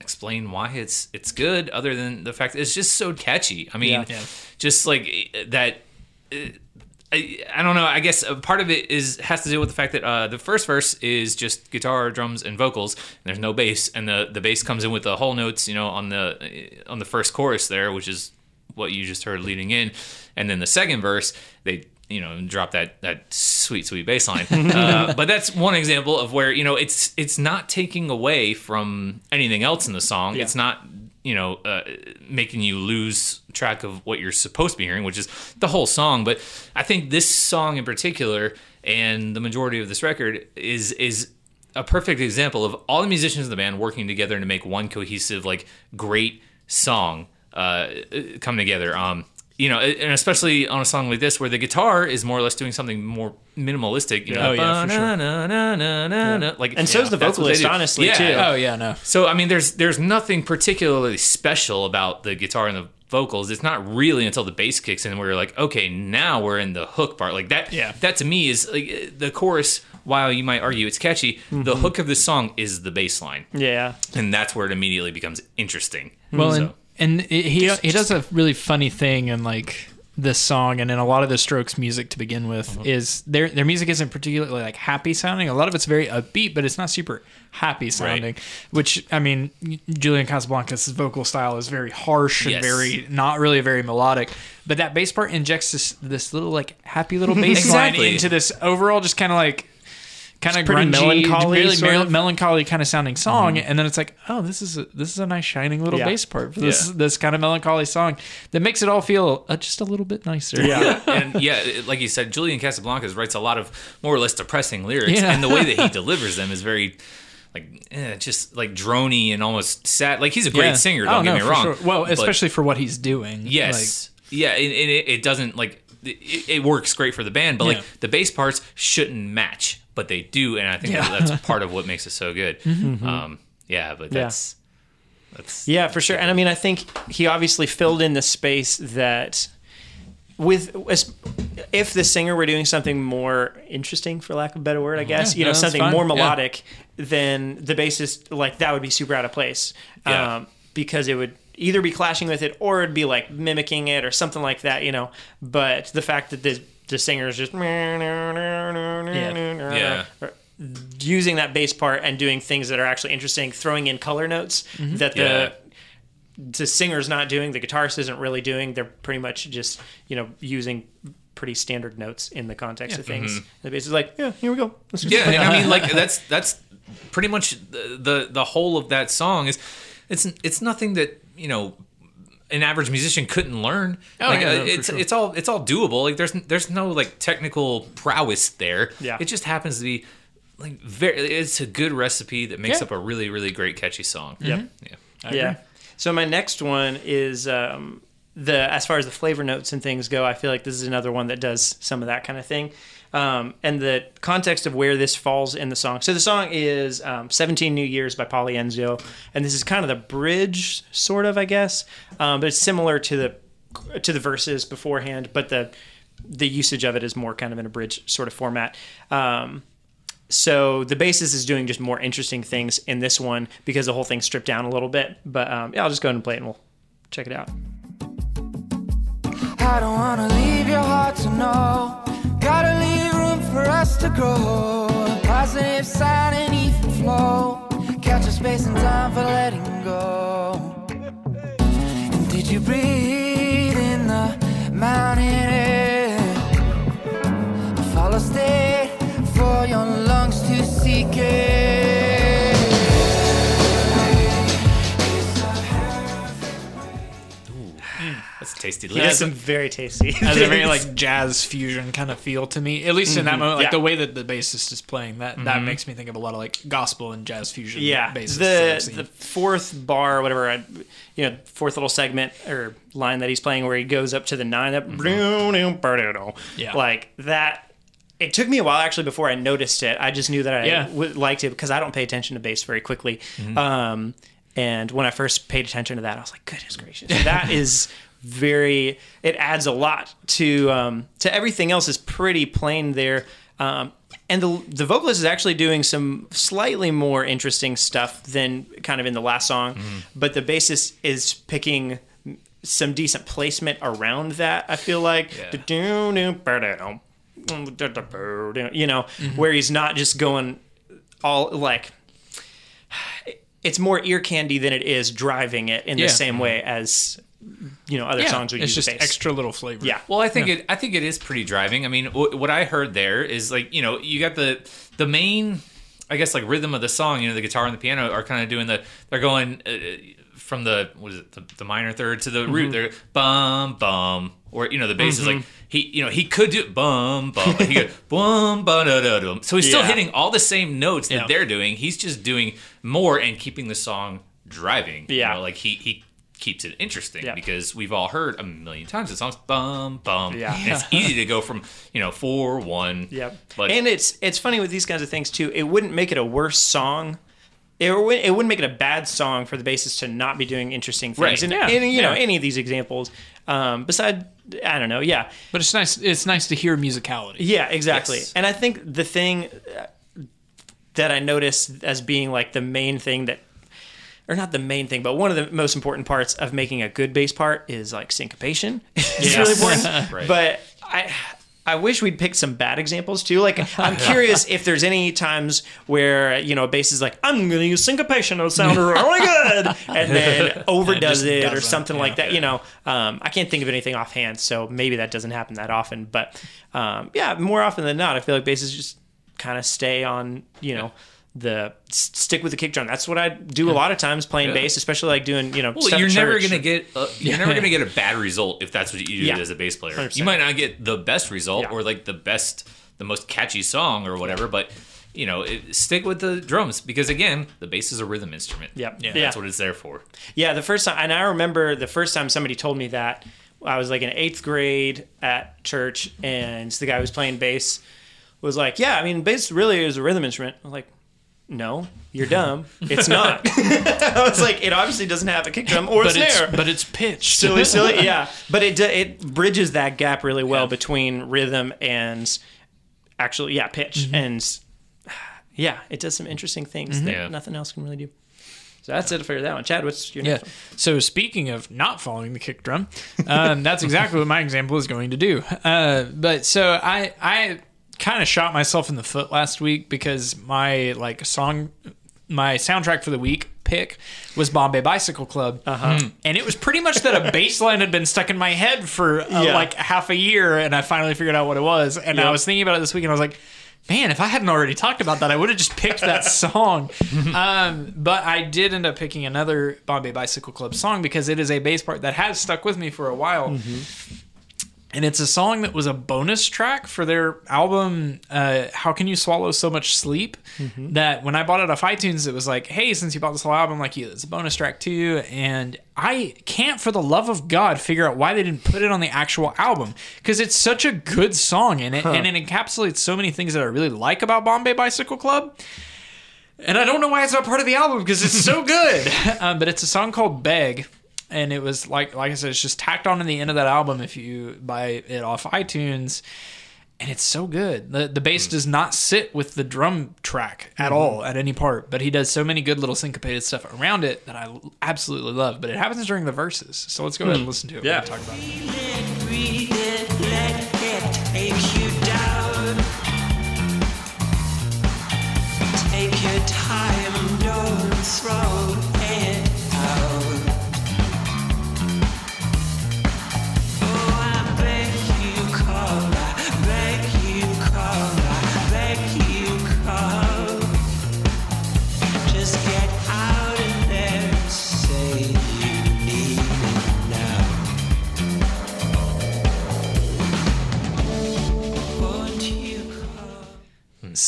explain why it's it's good other than the fact that it's just so catchy. I mean, Yeah. Just like that. uh, I, I don't know. I guess a part of it is has to do with the fact that uh, the first verse is just guitar, drums, and vocals. And there's no bass, and the the bass comes in with the whole notes, you know, on the on the first chorus there, which is what you just heard leading in. And then the second verse, they you know and drop that that sweet sweet bass line. uh, but that's one example of where you know it's it's not taking away from anything else in the song. It's not you know uh, making you lose track of what you're supposed to be hearing, which is the whole song. But I think this song in particular and the majority of this record is is a perfect example of all the musicians in the band working together to make one cohesive, like great song uh, come together. Um, you know, and especially on a song like this, where the guitar is more or less doing something more minimalistic. You know, Oh, yeah, for sure. ba-na-na-na-na-na, like, And so's the that's what they vocalist, honestly, Yeah. too. Oh yeah, no. So I mean, there's there's nothing particularly special about the guitar and the vocals. It's not really until the bass kicks in where you're like, okay, now we're in the hook part. Like that. Yeah. That to me is like the chorus. While you might argue it's catchy, the mm-hmm. hook of the song is the bass line, Yeah. and that's where it immediately becomes interesting. Mm-hmm. Well, So- and, and it, he he does a really funny thing in like this song and in a lot of the Strokes music to begin with Uh-huh. is their their music isn't particularly like happy sounding. A lot of it's very upbeat, but it's not super happy sounding. Which I mean, Julian Casablancas' vocal style is very harsh and very not really very melodic. But that bass part injects this this little like happy little bass Exactly. line into this overall just kind of like. Kind of pretty grungy, melancholy, really sort of. melancholy kind of sounding song, and then it's like, oh, this is a, this is a nice shining little Yeah. bass part for this Yeah. this kind of melancholy song that makes it all feel uh, just a little bit nicer. Yeah. and yeah, like you said, Julian Casablancas writes a lot of more or less depressing lyrics, Yeah. and the way that he delivers them is very like eh, just like drony and almost sad. Like he's a great Yeah. singer. Oh, Don't no, get me wrong. sure. Well, but- especially for what he's doing. yes, yeah, and, and it, it doesn't like it, it works great for the band, but Yeah. like the bass parts shouldn't match, but they do, and I think Yeah. that that's part of what makes it so good. Um, yeah, but Yeah. that's that's Yeah, for sure. And I mean, I think he obviously filled in the space that with as- if the singer were doing something more interesting, for lack of a better word, I guess, Yeah, you know, no, something fine. more Yeah. melodic, then the bassist like that would be super out of place, Yeah. um, because it would either be clashing with it or it'd be like mimicking it or something like that, you know. But the fact that the the singer is just Yeah. using that bass part and doing things that are actually interesting, throwing in color notes mm-hmm. that the Yeah. the singer's not doing, the guitarist isn't really doing. They're pretty much just you know using pretty standard notes in the context of things. Mm-hmm. The bass is like, yeah, here we go. Let's just Yeah, and. I mean, like that's that's pretty much the, the the whole of that song is it's it's nothing that you know an average musician couldn't learn. Oh, like, yeah, uh, no, it's sure. it's all it's all doable. Like there's there's no like technical prowess there. Yeah. it just happens to be like very. It's a good recipe that makes Yeah. up a really really great catchy song. Yep. yeah. I agree. yeah. So my next one is um, the as far as the flavor notes and things go, I feel like this is another one that does some of that kind of thing. Um, and the context of where this falls in the song. So the song is um, 17 New Years by Polyenso, and this is kind of the bridge, sort of, I guess. Um, but it's similar to the to the verses beforehand, but the the usage of it is more kind of in a bridge sort of format. Um, so the bassist is doing just more interesting things in this one because the whole thing's stripped down a little bit. But um, yeah, I'll just go ahead and play it and we'll check it out. I don't wanna leave your heart to know. Gotta for us to grow. Positive sign and even flow. Catch a space and time for letting go. And did you breathe in the mountain tasty. He has some very tasty. has a very like jazz fusion kind of feel to me. At least in that moment, like Yeah. the way that the bassist is playing, that that makes me think of a lot of like gospel and jazz fusion. yeah the the fourth bar whatever I, you know fourth little segment or line that he's playing where he goes up to the nine that Yeah. like that it took me a while actually before I noticed it I just knew that I Yeah. would liked it because I don't pay attention to bass very quickly Mm-hmm. um and when I first paid attention to that I was like goodness gracious that is very it adds a lot to um to everything else is pretty plain there. Um and the the vocalist is actually doing some slightly more interesting stuff than kind of in the last song, but the bassist is picking some decent placement around that. I feel like. You know where he's not just going all like it's more ear candy than it is driving it in Yeah. the same way as you know other yeah, songs would it's use just bass. extra little flavor. Yeah. Well, I think it. I think it is pretty driving. I mean, w- what I heard there is like you know you got the the main, I guess like rhythm of the song. You know, the guitar and the piano are kind of doing the. They're going uh, from the what is it the, the minor third to the root. They're bum bum. Or you know the bass is like he you know he could do bum bum he goes bum ba da da dum so he's still Yeah. hitting all the same notes that Yeah. they're doing he's just doing more and keeping the song driving You Yeah. know, like he he keeps it interesting Yeah. because we've all heard a million times the song's bum bum Yeah. and it's easy to go from you know four one Yep. but and it's it's funny with these kinds of things too. It wouldn't make it a worse song. It, wou- it wouldn't make it a bad song for the bassist to not be doing interesting things. Right. And, Yeah. and, you know, any of these examples. Um, beside, I don't know. Yeah. but it's nice. It's nice to hear musicality. Yeah, exactly. Yes. And I think the thing that I noticed as being like the main thing that, or not the main thing, but one of the most important parts of making a good bass part is like syncopation. it's really important. Right. But I. I wish we'd pick some bad examples too. Like, I'm curious if there's any times where you know a bass is like, "I'm going to use syncopation; it'll sound really good," and then overdoes just it or doesn't, something like yeah. that. You know, um, I can't think of anything offhand, so maybe that doesn't happen that often. But um, yeah, more often than not, I feel like basses just kind of stay on, you know, the stick with the kick drum. That's what I do a lot of times playing Yeah. bass, especially like doing, you know, well, you're never gonna get uh, you're never gonna get a bad result if that's what you do Yeah. as a bass player. 100%. You might not get the best result Yeah. or like the best, the most catchy song or whatever, but you know, it, stick with the drums because again, the bass is a rhythm instrument. Yep. Yeah. Yeah. That's what it's there for. Yeah, the first time, and I remember the first time somebody told me that I was like in eighth grade at church, and the guy who was playing bass was like, "Yeah, I mean, bass really is a rhythm instrument." I'm like, "No, you're dumb. It's not." I was like, "It obviously doesn't have a kick drum or a But it's snare." but it's pitched. silly, silly, yeah. But it it bridges that gap really well between rhythm and actually, yeah, pitch, and yeah, it does some interesting things that Yeah. nothing else can really do. So that's it for that one. Chad, what's your Yeah. next one? So speaking of not following the kick drum, um, that's exactly what my example is going to do. Uh, but so I I kind of shot myself in the foot last week because my like song, my soundtrack for the week pick was Bombay Bicycle Club, uh-huh. and it was pretty much that a bass line had been stuck in my head for uh, Yeah. like half a year, and I finally figured out what it was. And I was thinking about it this week, and I was like. Man, if I hadn't already talked about that, I would have just picked that song. Um, but I did end up picking another Bombay Bicycle Club song because it is a bass part that has stuck with me for a while. And it's a song that was a bonus track for their album uh, how can you swallow so much sleep? That when i bought it off itunes it was like hey since you bought this whole album like you it's a bonus track too and i can't for the love of god figure out why they didn't put it on the actual album because it's such a good song and it, and it encapsulates so many things that i really like about bombay bicycle club. And I don't know why it's not part of the album because it's so good. um, but it's a song called "Beg," and it was like like I said, it's just tacked on to the end of that album if you buy it off iTunes. And it's so good. The the bass hmm. does not sit with the drum track at mm-hmm. all at any part, but he does so many good little syncopated stuff around it that I absolutely love. But it happens during the verses, so let's go ahead and hmm. listen to it. Yeah. Talk about it.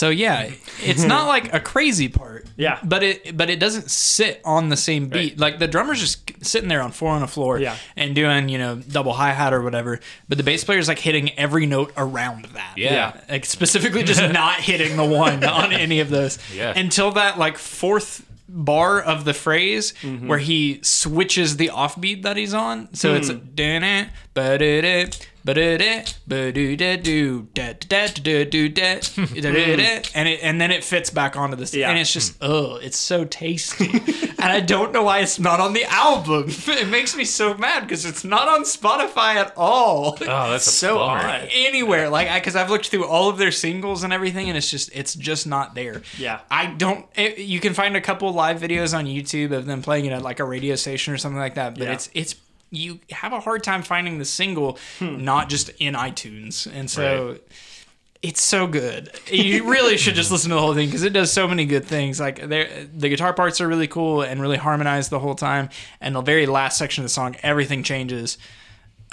So yeah, it's not like a crazy part. Yeah. But it but it doesn't sit on the same beat. Right. Like the drummer's just sitting there on four on the floor Yeah. and doing, you know, double hi hat or whatever. But the bass player's like hitting every note around that. Yeah. Like specifically just not hitting the one on any of those. Yeah. Until that like fourth bar of the phrase Mm-hmm. where he switches the offbeat that he's on. So Hmm. it's da-da-da, hmm. and it and then it fits back onto this Yeah. and it's just oh it's so tasty. And i don't know why it's not on the album. It makes me so mad because it's not on spotify at all. Oh, that's so odd. anywhere like because i've looked through all of their singles and everything and it's just it's just not there. Yeah. i don't it, you can find a couple live videos on youtube of them playing it at like a radio station or something like that but Yeah. it's it's you have a hard time finding the single hmm. not just in itunes and so Right. it's so good. You really should just listen to the whole thing because it does so many good things. Like the guitar parts are really cool and really harmonized the whole time. And the very last section of the song, everything changes.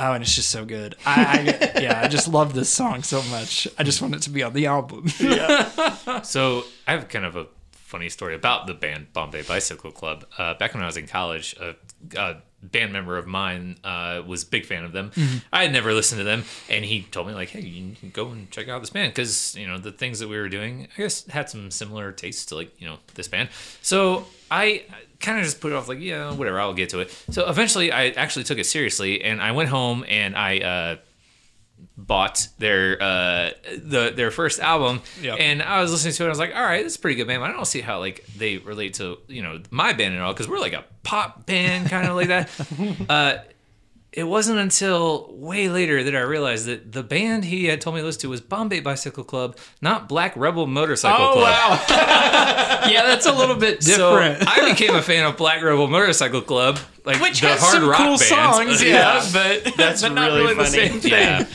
Oh, and it's just so good. I, I yeah, I just love this song so much. I just want it to be on the album. So I have kind of a funny story about the band Bombay Bicycle Club. Uh, back when I was in college, a, a band member of mine uh, was a big fan of them. I had never listened to them, and he told me like, "Hey, you can go and check out this band because you know the things that we were doing, I guess, had some similar tastes to like you know this band." So I kind of just put it off like, "Yeah, whatever, I'll get to it." So eventually, I actually took it seriously, and I went home and I. Uh, bought their uh the their first album Yep. and I was listening to it I was like all right this is a pretty good band but I don't see how like they relate to you know my band at all because we're like a pop band kind of like that uh it wasn't until way later that I realized that the band he had told me to listen to was Bombay Bicycle Club, not Black Rebel Motorcycle oh Club. wow, yeah, that's a little bit So different. I became a fan of Black Rebel Motorcycle Club, like Which the has hard some rock cool band. songs, yeah, but That's but not really really the funny. same thing. Yeah.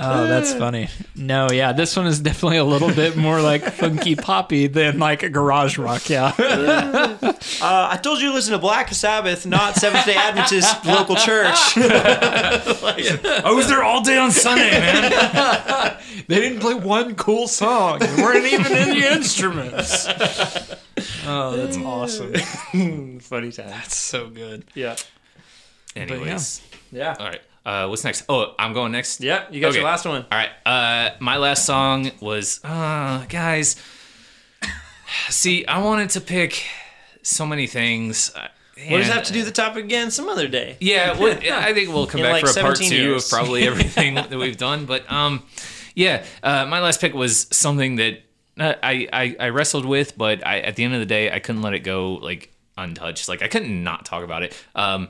Oh, that's funny. No, yeah, this one is definitely a little bit more like funky poppy than like a garage rock. Yeah, Uh, I told you to listen to Black Sabbath, not Seventh Day Adventist local church. I was there all day on Sunday, man. they didn't play one cool song. They weren't even in the instruments. Oh, that's awesome. Funny time. That's so good. Yeah. Anyways, Yeah. all right. Uh, what's next? Oh, I'm going next. Yeah. You got Okay. your last one. All right. Uh, my last song was, uh, guys. See, I wanted to pick so many things. uh, We'll just have to do the topic again some other day. Yeah, well, I think we'll come In back like for a part two years. of probably everything that we've done. But um, yeah, uh, my last pick was something that uh, I, I I wrestled with, but I at the end of the day I couldn't let it go like untouched. Like I couldn't not talk about it. Um,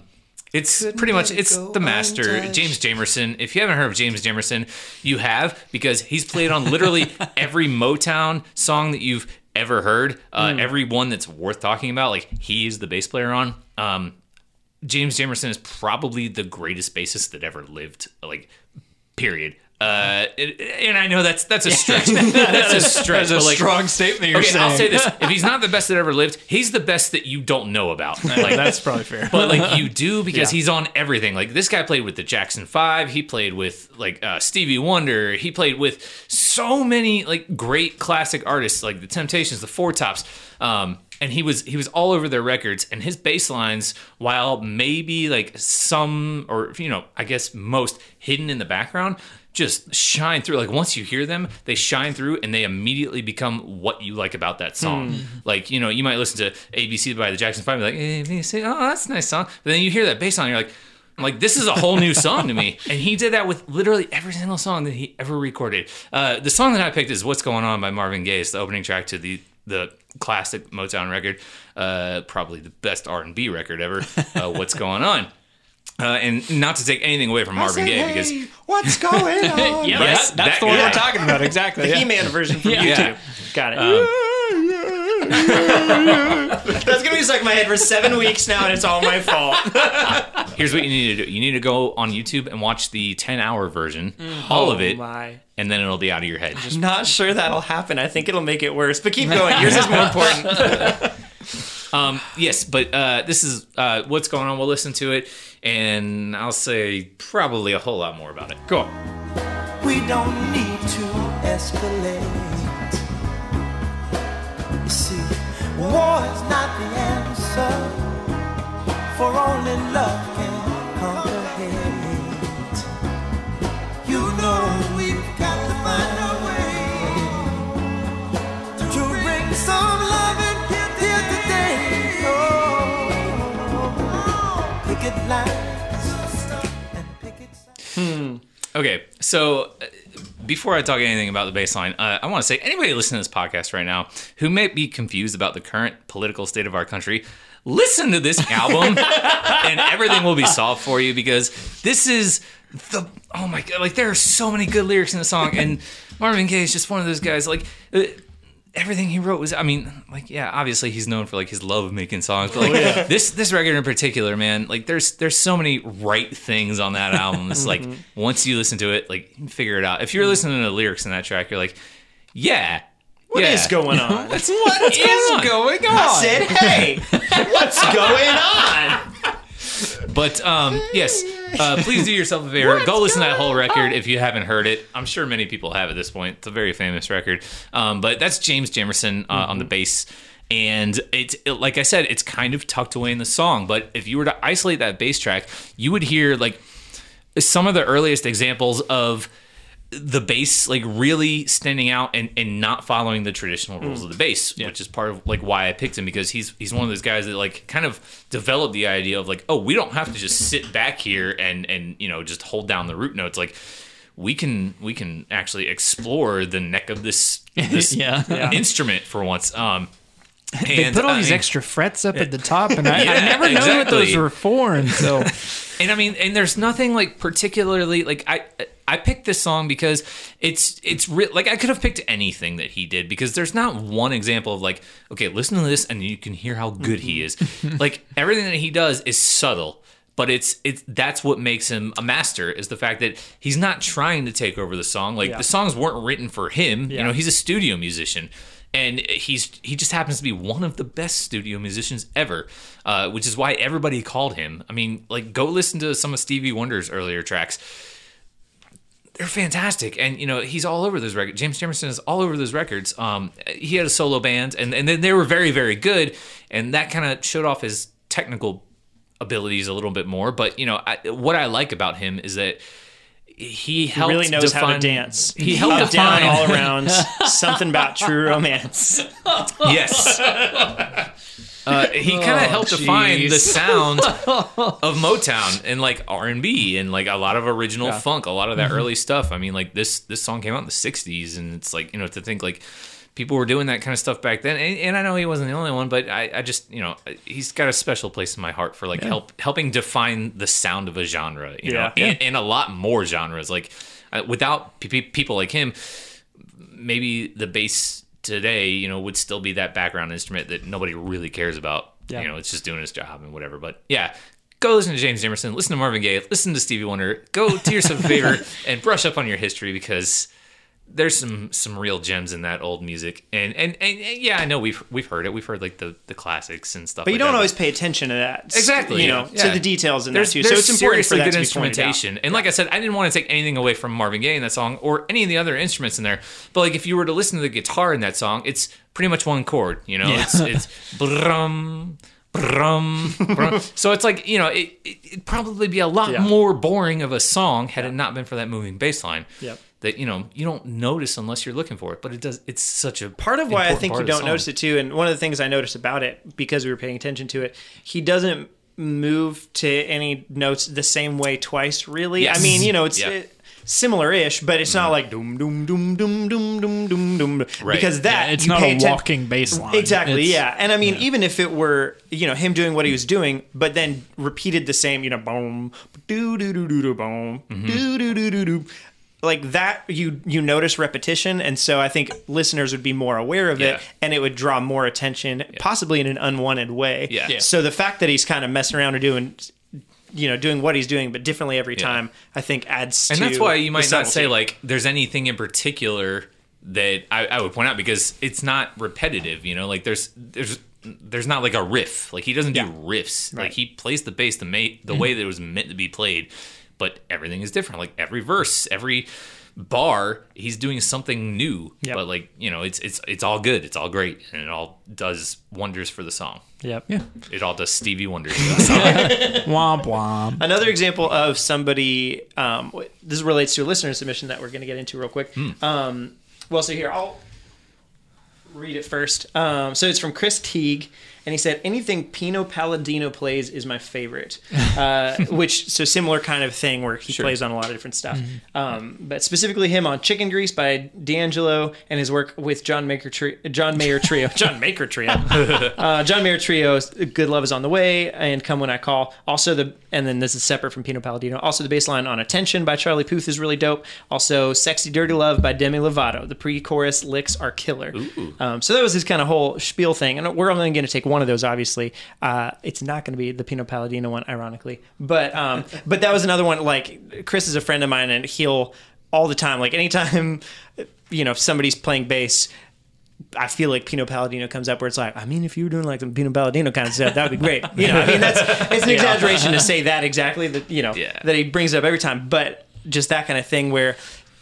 it's pretty much it's the master James Jamerson. If you haven't heard of James Jamerson, you have because he's played on literally every Motown song that you've ever heard. Uh, Every one that's worth talking about, like he is the bass player on. Um, James Jamerson is probably the greatest bassist that ever lived. Like, period. Uh, it- and I know that's that's a stretch. that's a stretch. That's a like, strong statement you're okay, saying. I'll say this: if he's not the best that ever lived, he's the best that you don't know about. Like That's probably fair. but like you do because Yeah. he's on everything. Like this guy played with the Jackson Five. He played with like uh, Stevie Wonder. He played with so many like great classic artists like the Temptations, the Four Tops. Um, and he was he was all over their records. And his bass lines, while maybe like some or you know I guess most hidden in the background. Just shine through. Like once you hear them, they shine through, and they immediately become what you like about that song. Like you know, you might listen to ABC by the Jackson Five, and be like ABC, oh that's a nice song. But then you hear that bass line, you're like, like this is a whole new song to me. And he did that with literally every single song that he ever recorded. Uh, the song that I picked is "What's Going On" by Marvin Gaye. It's the opening track to the the classic Motown record, uh, probably the best R and B record ever. Uh, What's going on? Uh, and not to take anything away from Marvin Gaye because what's going on? yeah, Yes, that- that's that the one guy. we're talking about. Exactly. The yeah. He-Man version from Yeah. YouTube. Got it. That's gonna be stuck in my head for seven weeks now, and it's all my fault. here's what you need to do: you need to go on YouTube and watch the 10 hour version, all of it, Oh my. and then it'll be out of your head. I'm not sure that'll happen. I think it'll make it worse. But keep going. Yours is more important. Um, yes, but uh, this is uh, what's going on. We'll listen to it, and I'll say probably a whole lot more about it. Cool. We don't need to escalate. You see, war is not the answer, for love signs. Okay, so uh, before I talk anything about the baseline, uh, I want to say anybody listening to this podcast right now who may be confused about the current political state of our country, listen to this album and everything will be solved for you because this is the oh my god, like there are so many good lyrics in the song and Marvin Gaye is just one of those guys like. Uh, Everything he wrote was, I mean, like, yeah, obviously he's known for like his love of making songs, but like this this record in particular, man, like, there's there's so many right things on that album. It's like once you listen to it, like, figure it out. If you're listening to the lyrics in that track, you're like, yeah, What yeah. is going on? What's what is going on? I said, hey, what's going on? But um, yes, uh, please do yourself a favor. Go listen to that whole record if you haven't heard it. I'm sure many people have at this point. It's a very famous record. Um, but that's James Jamerson uh, on the bass. And it's it, like I said, it's kind of tucked away in the song. But if you were to isolate that bass track, you would hear like some of the earliest examples of the bass like really standing out and, and not following the traditional rules of the bass, which is part of like why I picked him because he's he's one of those guys that like kind of developed the idea of like, oh, we don't have to just sit back here and and you know just hold down the root notes. Like we can we can actually explore the neck of this this Yeah. instrument for once. Um They and, put all I these mean- extra frets up at the top, and I, I Yeah, never known what those were for until And I mean, and there's nothing like particularly like I I picked this song because it's it's re- like I could have picked anything that he did because there's not one example of like okay, listen to this and you can hear how good he is. like everything that he does is subtle. But it's it's that's what makes him a master is the fact that he's not trying to take over the song. Like the songs weren't written for him. You know, he's a studio musician and he's he just happens to be one of the best studio musicians ever, uh, which is why everybody called him. I mean, like go listen to some of Stevie Wonder's earlier tracks. They're fantastic, and you know he's all over those records. James Jamerson is all over those records. Um, he had a solo band, and and then they were very very good, and that kind of showed off his technical abilities a little bit more. But you know I, what I like about him is that he helped really knows how to dance. He helped Up, down, all around. Something about true romance. Yes. Uh, he kind of helped define the sound of Motown and like R and B and like a lot of original funk, a lot of that early stuff. I mean, like this this song came out in the '60s, and it's like you know to think like people were doing that kind of stuff back then. And, and I know he wasn't the only one, but I, I just you know he's got a special place in my heart for like help helping define the sound of a genre. You know, Yeah. and, and a lot more genres. Like uh, without pe- people like him, maybe the bass today, you know, would still be that background instrument that nobody really cares about. Yeah. You know, it's just doing its job and whatever. But yeah, go listen to James Jamerson, listen to Marvin Gaye, listen to Stevie Wonder. Go do yourself a favor and brush up on your history because there's some some real gems in that old music. And and, and, and yeah, I know we've we've heard it. We've heard like the the classics and stuff. But you like don't that, always pay attention to that. Exactly, You know, yeah. to the details in there's, that too. So it's important for that good to instrumentation. And like I said, I didn't want to take anything away from Marvin Gaye in that song or any of the other instruments in there. But like if you were to listen to the guitar in that song, it's pretty much one chord. You know, it's it's brum. Brum, brum. so it's like you know it, it, it'd probably be a lot Yeah. more boring of a song had it not been for that moving bass line Yep. That you know you don't notice unless you're looking for it but it does it's such a part of why I think you don't song. notice it too, and one of the things I noticed about it because we were paying attention to it, he doesn't move to any notes the same way twice. Really, Yes. I mean, you know, it's. Yeah. it- Similar-ish, but it's not like doom doom doom doom doom doom doom doom Right. because that Yeah, it's you not pay a atten- walking bass line. Exactly, It's- yeah. And I mean, even if it were, you know, him doing what he was doing, but then repeated the same, you know, boom, doo doo doo doo doo, boom, Mm-hmm. doo doo doo doo doo. Like that, you you notice repetition, and so I think listeners would be more aware of Yeah. it, and it would draw more attention, possibly in an unwanted way. Yeah. Yeah. So the fact that he's kind of messing around and doing, you know, doing what he's doing, but differently every Yeah. time, I think adds. and to that's why you might not say like there's anything in particular that I, I would point out because it's not repetitive you know like there's there's there's not like a riff like he doesn't do riffs like he plays the bass the ma- the mm-hmm. way that it was meant to be played but everything is different like every verse every bar he's doing something new Yep. but like you know it's it's it's all good it's all great and it all does wonders for the song Yep. Yeah. it all does stevie wonders for the song Womp womp. Another example of somebody. Um, this relates to a listener submission that we're going to get into real quick. Um, well, so here I'll read it first. Um, so it's from Chris Teague, and he said anything Pino Palladino plays is my favorite. Uh, which so similar kind of thing where he plays on a lot of different stuff. Um, but specifically him on Chicken Grease by D'Angelo and his work with John Maker tri- John Mayer Trio. John Maker Trio. uh, John Mayer Trio. Good Love is on the way and Come When I Call. Also the and then this is separate from Pino Palladino. Also the bass line on Attention by Charlie Puth is really dope. Also Sexy Dirty Love by Demi Lovato. The pre-chorus licks are killer. Um, so that was his kind of whole spiel thing, and we're only going to take one of those. Obviously, uh, it's not going to be the Pino Palladino one, ironically, but um, but that was another one. Like Chris is a friend of mine, and he'll all the time, like anytime you know if somebody's playing bass. I feel like Pino Palladino comes up where it's like, I mean, if you were doing like the Pino Palladino kind of stuff, that would be great. You know, I mean, that's it's an exaggeration to say that exactly. That you know, Yeah. that he brings it up every time, but just that kind of thing where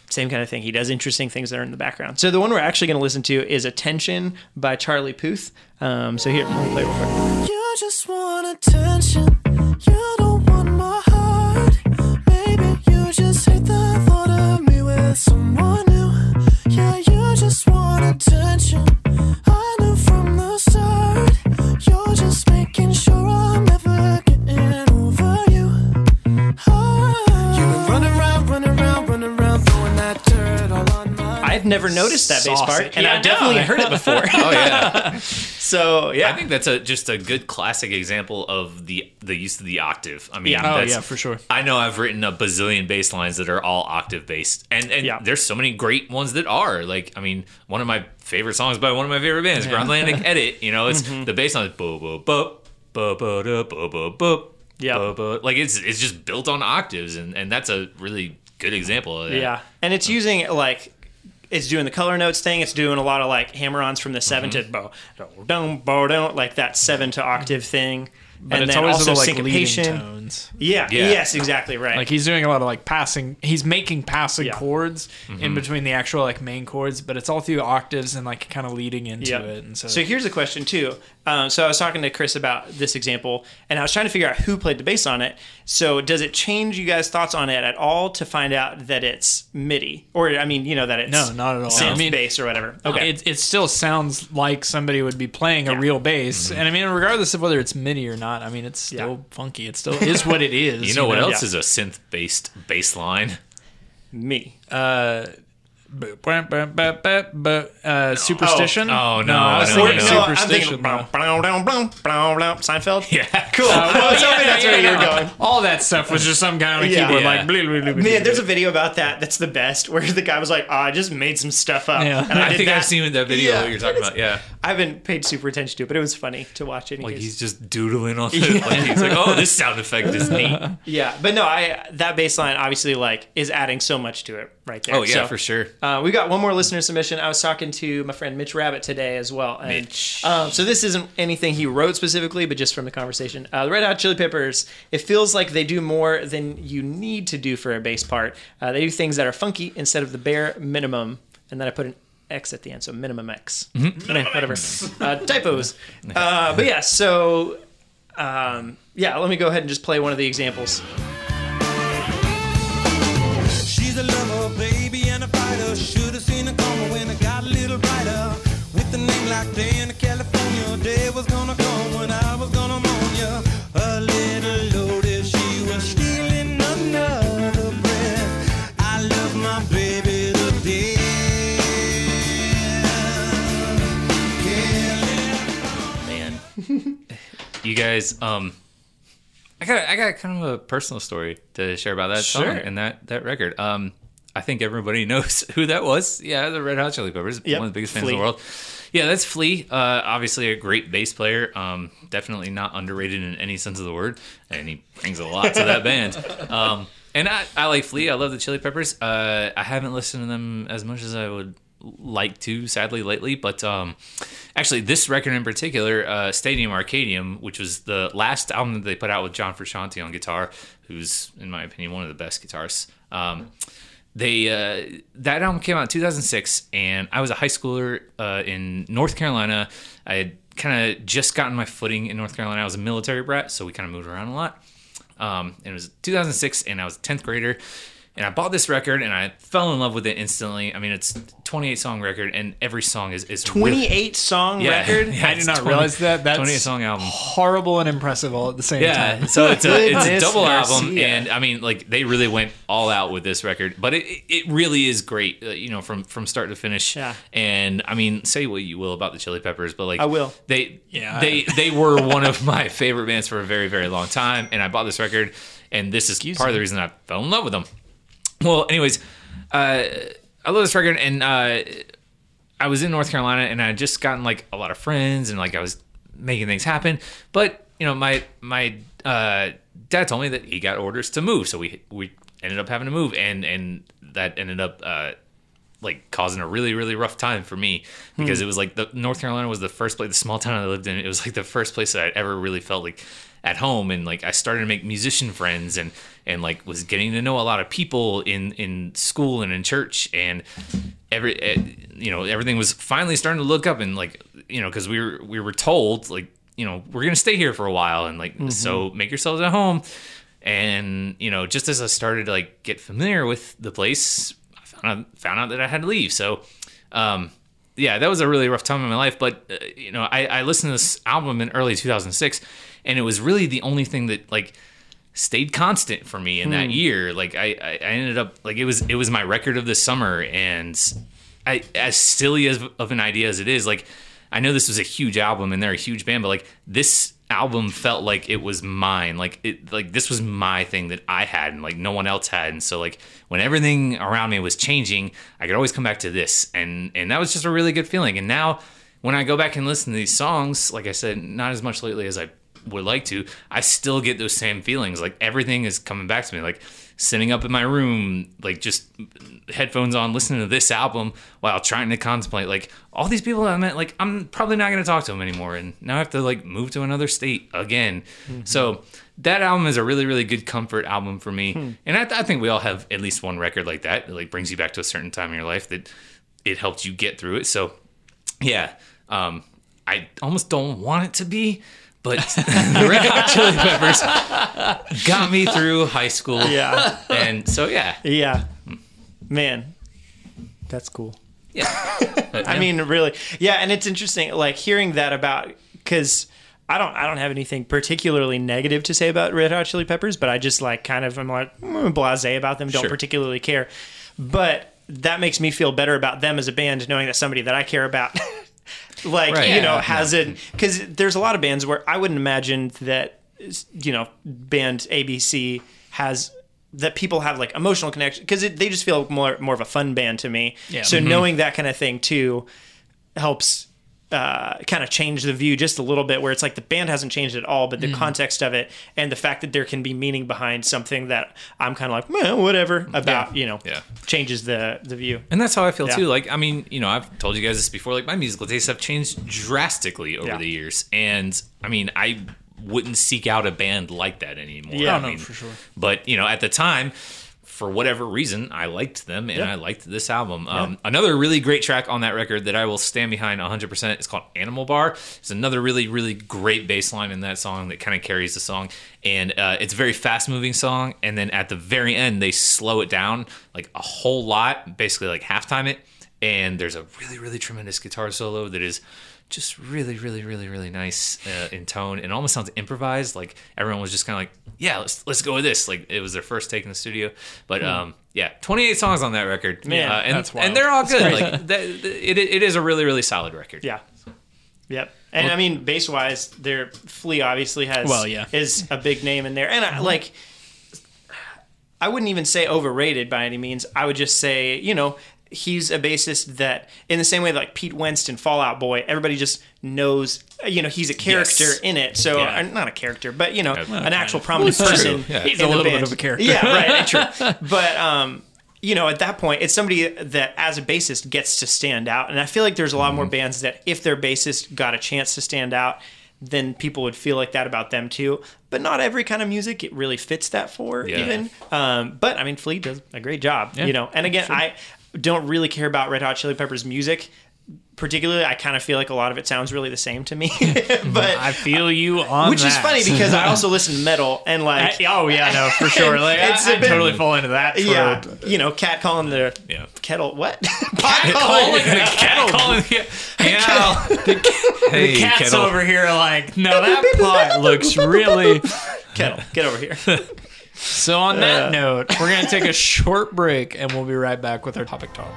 same kind of thing. He does interesting things that are in the background. So the one we're actually going to listen to is "Attention" by Charlie Puth. Um, so here, let me play real quick. You just want attention. You don't want my heart. Maybe you just hate the thought of me with someone new. Yeah, you just want attention. I've never noticed that bass Saucy. part, and Yeah, I I've definitely heard it before. oh yeah so yeah, I think that's a just a good classic example of the the use of the octave. I mean, Yeah. Oh that's- yeah, for sure. I know I've written a bazillion bass lines that are all octave based, and and Yeah. there's so many great ones that are. Like, I mean, one of my favorite songs by one of my favorite bands, Groundlandic Edit. You know, it's Mm-hmm. the bass line is bo bo bo bo bo da, bo bo bo. Yep. bo, bo. like it's it's just built on octaves, and and that's a really good example of that. Yeah, and it's using like it's doing the color notes thing. It's doing a lot of like hammer-ons from the 7 Mm-hmm. to bo don't bo don't like that seven to octave thing. But and it's then always also little like leading syncopation. tones. Yeah, Yeah. yes, exactly right. Like he's doing a lot of like passing. He's making passing Yeah. chords Mm-hmm. in between the actual like main chords, but it's all through octaves and like kind of leading into Yep. it. And so, So here's a question too. Um, so I was talking to Chris about this example, and I was trying to figure out who played the bass on it. So does it change you guys' thoughts on it at all to find out that it's MIDI, or I mean, you know, that it's No, not at all. synth I mean- bass or whatever? Okay, it, it still sounds like somebody would be playing a Yeah. real bass. And I mean, regardless of whether it's MIDI or not, I mean, it's still Yeah. funky. It still is what it is. You know what know? else Yeah. is a synth based bass line? me. Uh, uh, superstition. Oh, no, I was no, thinking no. I'm superstition. thinking Seinfeld. Yeah, Cool. well, I was hoping that's where Yeah, you're going. All that stuff was just some kind of Yeah. keyboard, Yeah. like blah, blah, blah, blah, Man, there's blah. a video about that. That's the best. Where the guy was like, oh, "I just made some stuff up." Yeah. And I, did think that. I've seen that video Yeah. that you're talking about. Yeah, I haven't paid super attention to it, but it was funny to watch. Like he's just doodling on it. Like he's like, oh, this sound effect is neat. yeah, but no, I that bass line obviously like is adding so much to it right there. Oh yeah, So, for sure. Uh, we got one more listener submission. I was talking to my friend Mitch Rabbit today as well. And, Mitch. Um, so this isn't anything he wrote specifically, but just from the conversation. Uh, the Red Hot Chili Peppers. It feels like they do more than you need to do for a bass part. Uh, they do things that are funky instead of the bare minimum. And then I put an X at the end, so minimum X. Mm-hmm. Whatever. Uh, typos. Uh, but yeah, so um, yeah, let me go ahead and just play one of the examples. She's a lover, baby, and a fighter. Should have seen her coming when it got a little brighter. With a name like Dani California, day was gonna guys, um, I got I got kind of a personal story to share about that Sure. song and that that record. Um, I think everybody knows who that was. Yeah, the Red Hot Chili Peppers, Yep, one of the biggest fans in the world. Yeah, that's Flea. Uh, obviously a great bass player. Um, definitely not underrated in any sense of the word, and he brings a lot to that band. Um, and I, I like Flea. I love the Chili Peppers. Uh, I haven't listened to them as much as I would like to, sadly, lately. But um, actually, this record in particular, uh, Stadium Arcadium, which was the last album that they put out with John Frusciante on guitar, who's, in my opinion, one of the best guitarists. Um, they uh, that album came out in 2006 and i was a high schooler uh, in north carolina i had kind of just gotten my footing in north carolina i was a military brat so we kind of moved around a lot um, it was 2006 and i was a 10th grader and i bought this record and i fell in love with it instantly i mean it's 28 song record and every song is, is really- 28 song Yeah, record. yeah, I did not 20 realize that. That's 28 song album horrible and impressive all at the same yeah, time. so it's a it's a double album, and I mean, like they really went all out with this record, but it it really is great, uh, you know, from from start to finish. Yeah. And I mean, say what you will about the Chili Peppers, but like I will. They Yeah. they they were one of my favorite bands for a very very long time, and I bought this record, and this is part of the reason I fell in love with them. Well, anyways, uh, I love this record, and uh, I was in North Carolina, and I had just gotten like a lot of friends, and like I was making things happen. But you know, my my uh, dad told me that he got orders to move, so we we ended up having to move, and and that ended up. Uh, like causing a really really rough time for me because it was like the North Carolina was the first place the small town I lived in it was like the first place that I ever really felt like at home and like I started to make musician friends and and like was getting to know a lot of people in in school and in church and every eh, you know everything was finally starting to look up and like you know because we were we were told like you know we're gonna stay here for a while and like so make yourselves at home. And you know just as I started to like get familiar with the place I found out, found out that I had to leave. So um yeah that was a really rough time in my life but uh, you know I, I listened to this album in early 2006 and it was really the only thing that like stayed constant for me in that hmm. year. Like I, I I ended up like it was it was my record of the summer, and I as silly as of an idea as it is, like I know this was a huge album and they're a huge band, but like this album felt like it was mine. Like it like this was my thing that I had and like no one else had. And so like when everything around me was changing, I could always come back to this, and and that was just a really good feeling. And now when I go back and listen to these songs, like I said, not as much lately as I would like to, I still get those same feelings. Like everything is coming back to me. Like sitting up in my room, like just headphones on, listening to this album while trying to contemplate like all these people I met. Like I'm probably not going to talk to them anymore, and now I have to like move to another state again. So that album is a really, really good comfort album for me, and I, I think we all have at least one record like that that like brings you back to a certain time in your life that it helped you get through it. So yeah, um, I almost don't want it to be, but the Red Hot Chili Peppers got me through high school. Yeah. and so yeah, Yeah. Man, that's cool. yeah. But, I mean, really, yeah, and it's interesting, like hearing that about because I don't, I don't have anything particularly negative to say about Red Hot Chili Peppers, but I just like kind of I'm like mm, blasé about them, don't Sure. particularly care, but that makes me feel better about them as a band, knowing that somebody that I care about, like Right. you Yeah, know, yeah. hasn't because there's a lot of bands where I wouldn't imagine that you know band ABC has that people have like emotional connection because they just feel more more of a fun band to me. Yeah. So Mm-hmm. knowing that kind of thing too helps uh, kind of change the view just a little bit, where it's like the band hasn't changed at all, but the Mm-hmm. context of it and the fact that there can be meaning behind something that I'm kind of like, Meh, whatever about, you know, Yeah. changes the the view. And that's how I feel Yeah. too. Like, I mean, you know, I've told you guys this before. Like, my musical tastes have changed drastically over Yeah. the years, and I mean, I wouldn't seek out a band like that anymore. Yeah. I Oh, no, mean, for sure. But you know, at the time, for whatever reason, I liked them and I liked this album. Um, another really great track on that record that I will stand behind 100% is called Animal Bar. It's another really, really great bass line in that song that kind of carries the song. And uh, it's a very fast moving song. And then at the very end, they slow it down like a whole lot, basically like halftime it. And there's a really, really tremendous guitar solo that is just really, really, really, really nice uh, in tone, and almost sounds improvised. Like everyone was just kind of like, "Yeah, let's let's go with this." Like it was their first take in the studio. But um, yeah, 28 songs on that record, Man, uh, and that's wild. and they're all good. Like that, it, it is a really, really solid record. Yeah. Yep. And I mean, bass wise, their Flea obviously has Well, yeah. is a big name in there, and I, like, I wouldn't even say overrated by any means. I would just say, you know, he's a bassist that, in the same way that like Pete Wentz and Fall Out Boy, everybody just knows, you know, he's a character Yes. in it. So Yeah. uh, not a character, but you know, well, an actual prominent person. Yeah. He's in a the little bit of a character. Yeah, right. True. But um, you know, at that point, it's somebody that, as a bassist, gets to stand out. And I feel like there's a lot more bands that, if their bassist got a chance to stand out, then people would feel like that about them too. But not every kind of music it really fits that for, Yeah. even. Um, but I mean, Flea does a great job, you know. And again, I don't really care about Red Hot Chili Peppers music. Particularly, I kind of feel like a lot of it sounds really the same to me. but I feel you on which is funny because I also listen to metal and like I- oh yeah, no, for sure. Like It's I, a I bit- totally fall into that. Trope. yeah, you know, cat calling the Yeah. kettle what? Pot Calling calling the kettle, calling yeah. Hey, Cat's kettle. over here like, no, that pot looks really. kettle. Get over here. So on that note, we're gonna take a short break and we'll be right back with our topic talk.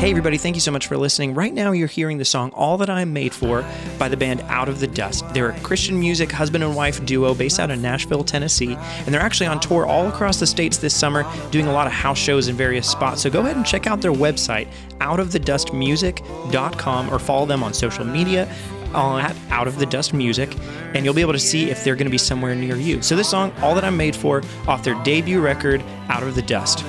Hey, everybody, thank you so much for listening. Right now, you're hearing the song All That I'm Made For by the band Out of the Dust. They're a Christian music husband and wife duo based out of Nashville, Tennessee, and they're actually on tour all across the states this summer, doing a lot of house shows in various spots. So go ahead and check out their website, outofthedustmusic.com, or follow them on social media uh, at Out of the Dust Music, and you'll be able to see if they're going to be somewhere near you. So this song, All That I'm Made For, off their debut record, Out of the Dust.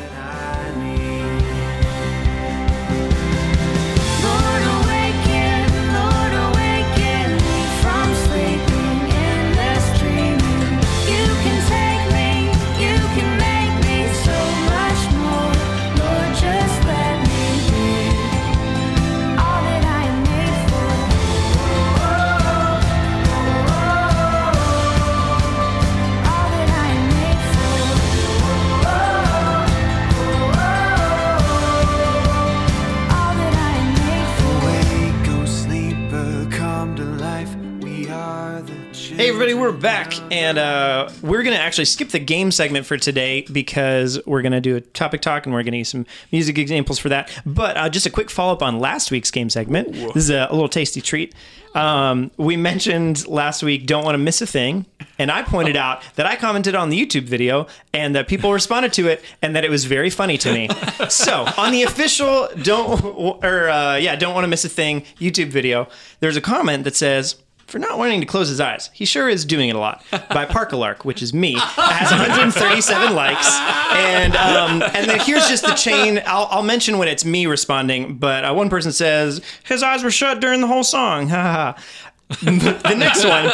Everybody, we're back, and uh, we're gonna actually skip the game segment for today because we're gonna do a topic talk and we're gonna use some music examples for that. But uh, just a quick follow up on last week's game segment. This is a, a little tasty treat. Um, we mentioned last week don't want to miss a thing, and I pointed out that I commented on the YouTube video and that people responded to it and that it was very funny to me. so on the official don't or uh, yeah don't want to miss a thing YouTube video, there's a comment that says for not wanting to close his eyes. He sure is doing it a lot. By Parkalark, which is me, has 137 likes, and um, and then here's just the chain. I'll, I'll mention when it's me responding, but uh, one person says his eyes were shut during the whole song. Ha. ha. the next one,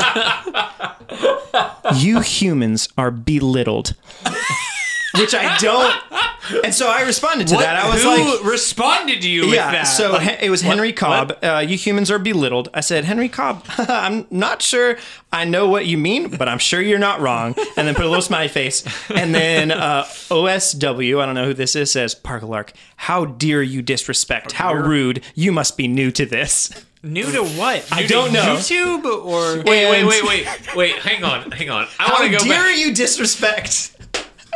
you humans are belittled. Which I don't, and so I responded to that. I was like responded to you with yeah, that? so Like, it was Henry Cobb. Uh, you humans are belittled. I said, Henry Cobb, I'm not sure I know what you mean, but I'm sure you're not wrong. And then put a little smiley face. And then uh, OSW, I don't know who this is, says, Parkalark, how dare you disrespect? How rude. You must be new to this. new to what? I New to don't know. YouTube or Wait, wait, wait, wait, wait. Hang on, hang on. I How want to go dare back. you disrespect?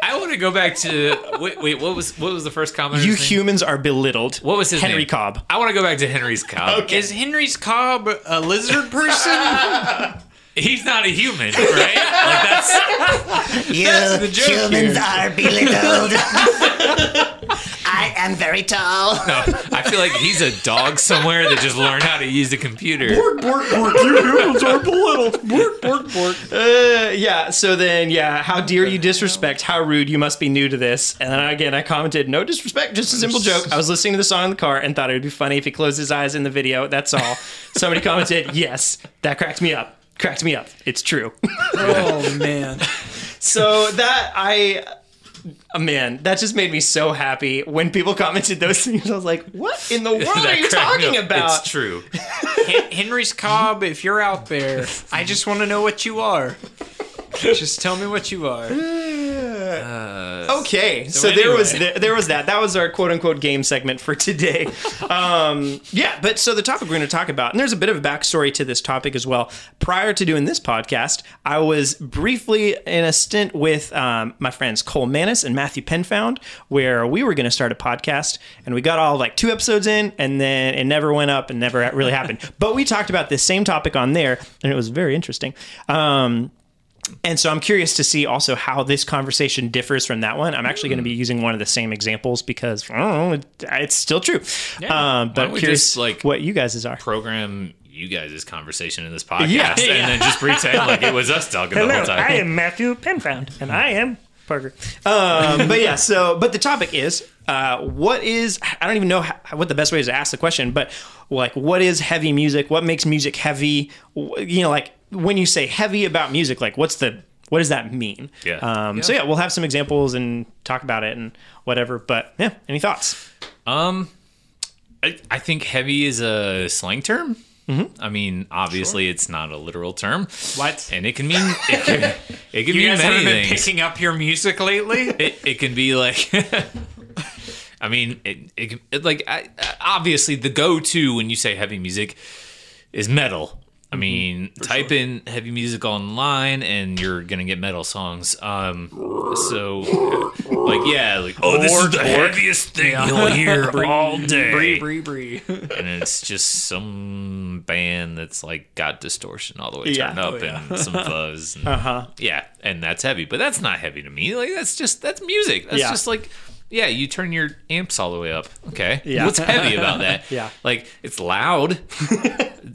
I want to go back to wait, wait. What was what was the first comment? You humans are belittled. What was his Henry name? Cobb. I want to go back to Henry's Cobb. is Henry's Cobb a lizard person? he's not a human, right? like that's You the joke humans here. are belittled. I am very tall. no. I feel like he's a dog somewhere that just learned how to use the computer. Bork, bork, bork. You humans are political. Bork, bork, bork. Uh, yeah. So then, yeah. How dare you disrespect? How rude! You must be new to this. And then again, I commented, "No disrespect, just a simple joke." I was listening to the song in the car and thought it would be funny if he closed his eyes in the video. That's all. Somebody commented, "Yes, that cracked me up. Cracked me up. It's true." Oh man. so that I. uh, Man, that just made me so happy when people commented those things. I was like, "What in the world are you talking up. about?" It's true. Henry's Cobb, if you're out there, I just want to know what you are. Just tell me what you are. Okay, so, there was anyway. there, there was that. That was our quote unquote game segment for today. Um, yeah, but so the topic we're going to talk about, and there's a bit of a backstory to this topic as well. Prior to doing this podcast, I was briefly in a stint with um, my friends Cole Manis and Matthew Penfound, where we were going to start a podcast, and we got all like two episodes in, and then it never went up and never really happened. But we talked about this same topic on there, and it was very interesting. Um, and so I'm curious to see also how this conversation differs from that one. I'm actually going to be using one of the same examples because I don't know, it's still true. Um, but curious just, like- what you guys' are. Program you guys' conversation in this podcast, Yeah. and then just pretend like it was us talking the whole time. I am Matthew Penfound, and I am Parker. Um, but yeah, so but the topic is uh, what is I don't even know how, what the best way is to ask the question, but like what is heavy music? What makes music heavy? You know, like when you say heavy about music, like what's the what does that mean? Yeah. Um, So yeah, we'll have some examples and talk about it and whatever. But yeah, any thoughts? Um, I, I think heavy is a slang term. Mm-hmm. I mean, obviously, it's not a literal term, What? and it can mean it can, it can You mean guys many haven't been things. picking up your music lately? It, it can be like, I mean, it, it, can, it like I, obviously the go-to when you say heavy music is metal. I mean, type in heavy music online and you're gonna get metal songs. Um, so like yeah, like oh, this is the heaviest thing you'll hear all day, Bree, bree, bree. and it's just some band that's like got distortion all the way Yeah. turned up Oh, yeah. and some fuzz. Uh huh. yeah, and that's heavy, but that's not heavy to me. Like that's just that's music. That's Yeah. just like yeah, you turn your amps all the way up. Okay, Yeah. what's heavy about that? Yeah. like it's loud.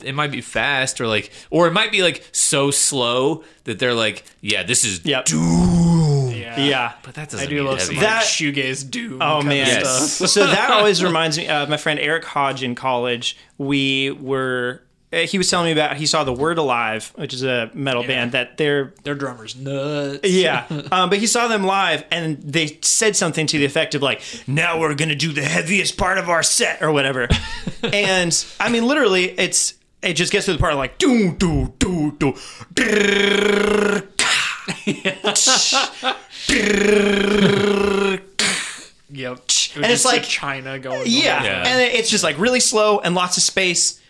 it might be fast or like, or it might be like so slow that they're like, yeah, this is Yep. Yeah. Yeah. But that doesn't I do mean love heavy. some That- like shoegaze doom. Oh kind man, of Yes. stuff. so that always reminds me of my friend Eric Hodge in college. We were. Uh, He was telling me about he saw the Word Alive, which is a metal band that they're Their drummer's nuts. yeah, um, but he saw them live and they said something to the effect of like, "Now we're gonna do the heaviest part of our set" or whatever. and I mean, literally, it's it just gets to the part of like do do do do. drrrr, Yep. And it's like- China going. Yeah. Yeah. and it's just like really slow and lots of space,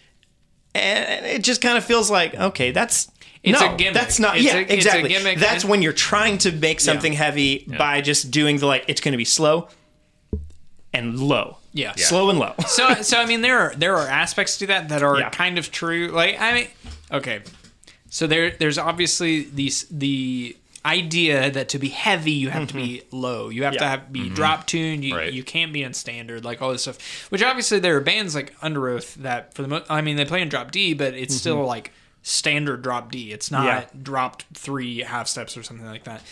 and it just kind of feels like okay, that's. It's no, a gimmick. That's not. It's yeah, a- it's a exactly. gimmick. That's And- when you're trying to make something heavy by just doing the like. It's going to be slow and low. Yeah. Yeah. slow and low. so so I mean there are there are aspects to that that are Yeah. kind of true. Like I mean, okay, so there there's obviously these the idea that to be heavy you have to be low. You have to Mm-hmm. Be drop tuned. You Right. you can't be in standard like all this stuff. Which obviously there are bands like Underoath that for the most I mean they play in drop D, but it's still like standard drop D. It's not Mm-hmm. Yeah. dropped three half steps or something like that.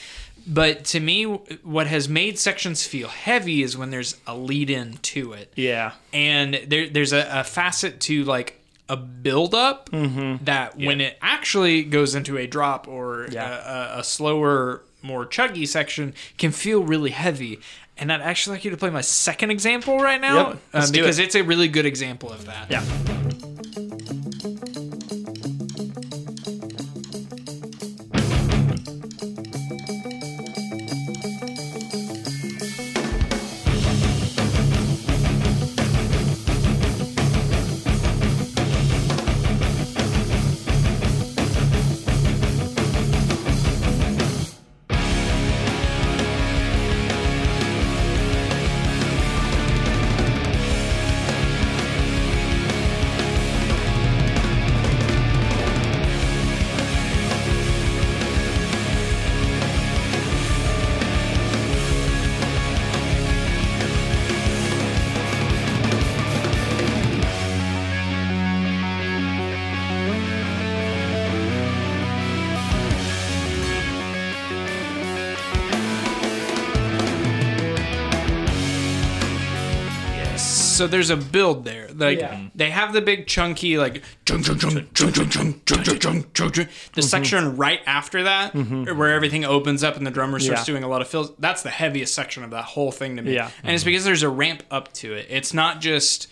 But to me, what has made sections feel heavy is when there's a lead in to it Yeah. and there, there's a, a facet to like a build up that when it actually goes into a drop or Yeah. a, a, a slower more chuggy section can feel really heavy and i'd actually like you to play my second example right now Yep, um, because it. it's a really good example of that Yeah. So there's a build there. Like they have the big chunky like chung chung chung chung chung chung chung chung chung chung chung. The section right after that, where everything opens up and the drummer starts Yeah. doing a lot of fills. That's the heaviest section of that whole thing to me. Yeah. and it's because there's a ramp up to it. It's not just.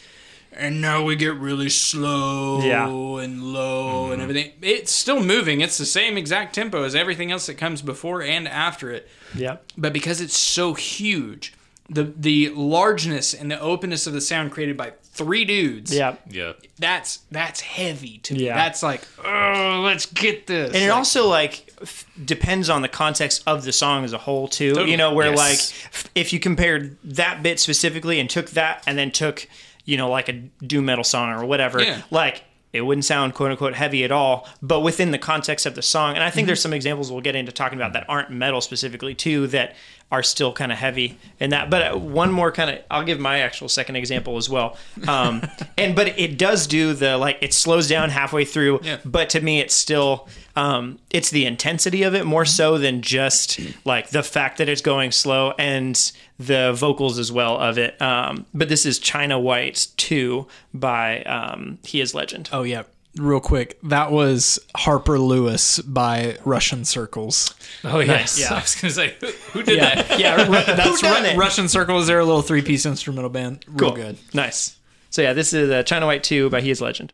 And now we get really slow Yeah. and low and everything. It's still moving. It's the same exact tempo as everything else that comes before and after it Yep. but because it's so huge, the the largeness and the openness of the sound created by three dudes, Yeah, Yeah. that's that's heavy to me. Yeah. That's like, oh, let's get this. And it Like, also like f- depends on the context of the song as a whole too. Totally. You know, where Yes. like f- if you compared that bit specifically and took that and then took you know like a doom metal song or whatever, Yeah. like it wouldn't sound quote unquote heavy at all. But within the context of the song, and I think mm-hmm. there's some examples we'll get into talking about that aren't metal specifically too that are still kind of heavy in that. But uh, one more kind of, I'll give my actual second example as well. Um, and but it does do the like it slows down halfway through, Yeah. but to me it's still um, it's the intensity of it more so than just like the fact that it's going slow and the vocals as well of it. Um, but this is China White 2 by um, He is Legend. oh yeah, real quick, that was Harper Lewis by Russian Circles. Oh yes. Yeah. I was gonna say who, who did Yeah, that? yeah, that's Who done Ru- it? Russian Circles. They're a little three piece instrumental band. Real Cool. good. Nice. So yeah, this is uh, China White 2 by He is Legend.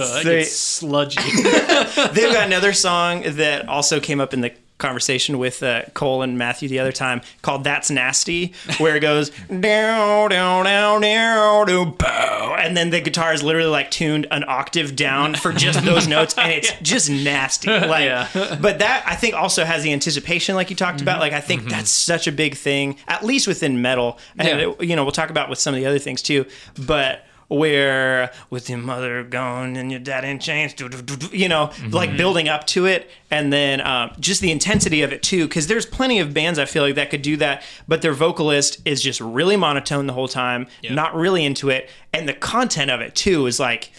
That They- sludgy. They've got another song that also came up in the conversation with uh, Cole and Matthew the other time called "That's Nasty," where it goes down, down, down, down, down, bow, and then the guitar is literally like tuned an octave down for just those notes, and it's just nasty. Like, but that I think also has the anticipation, like you talked about. Like I think that's such a big thing, at least within metal, and Yeah. it- you know we'll talk about with some of the other things too, but where with your mother gone and your dad in chains, do, do, do, you know, like building up to it, and then um, just the intensity of it too. Because there's plenty of bands I feel like that could do that, but their vocalist is just really monotone the whole time, not really into it, and the content of it too is like,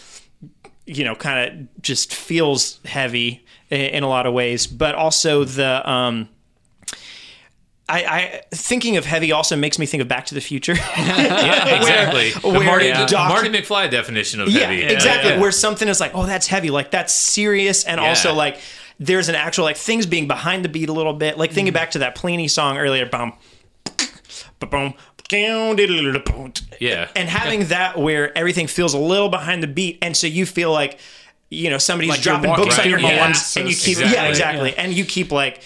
you know, kind of just feels heavy i- in a lot of ways, but also the. Um, I, I thinking of heavy also makes me think of Back to the Future. Yeah, exactly. the where Marty, the doc- Marty McFly definition of Yeah, heavy. exactly. Yeah. Where something is like, oh, that's heavy, like that's serious, and also like there's an actual like things being behind the beat a little bit. Like thinking mm-hmm. back to that Plini song earlier, bum, boom, Yeah. and having that where everything feels a little behind the beat, and so you feel like you know somebody's Like dropping books on through your hands, and you keep Exactly. yeah, exactly, and you keep like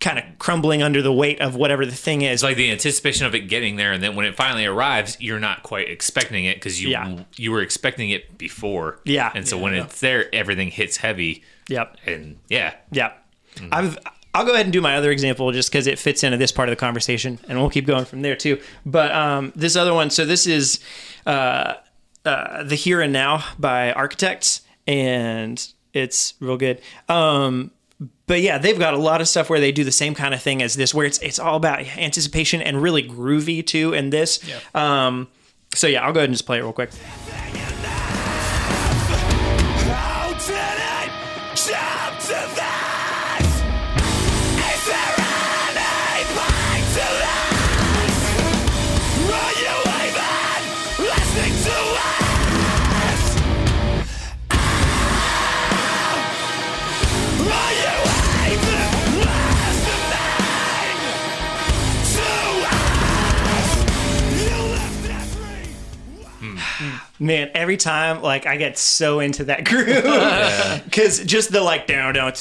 kind of crumbling under the weight of whatever the thing is. It's like the anticipation of it getting there, and then when it finally arrives, you're not quite expecting it because you Yeah. you were expecting it before. Yeah. and so when it's there, everything hits heavy. yep. And yeah, Yeah. I've I'll go ahead and do my other example just because it fits into this part of the conversation, and we'll keep going from there too. But um, this other one, so this is uh, uh, the Here and Now by Architects, and it's real good. Um, but yeah, they've got a lot of stuff where they do the same kind of thing as this, where it's it's all about anticipation and really groovy too. In this, um, so yeah, I'll go ahead and just play it real quick. Man every time like i get so into that groove because just the like down down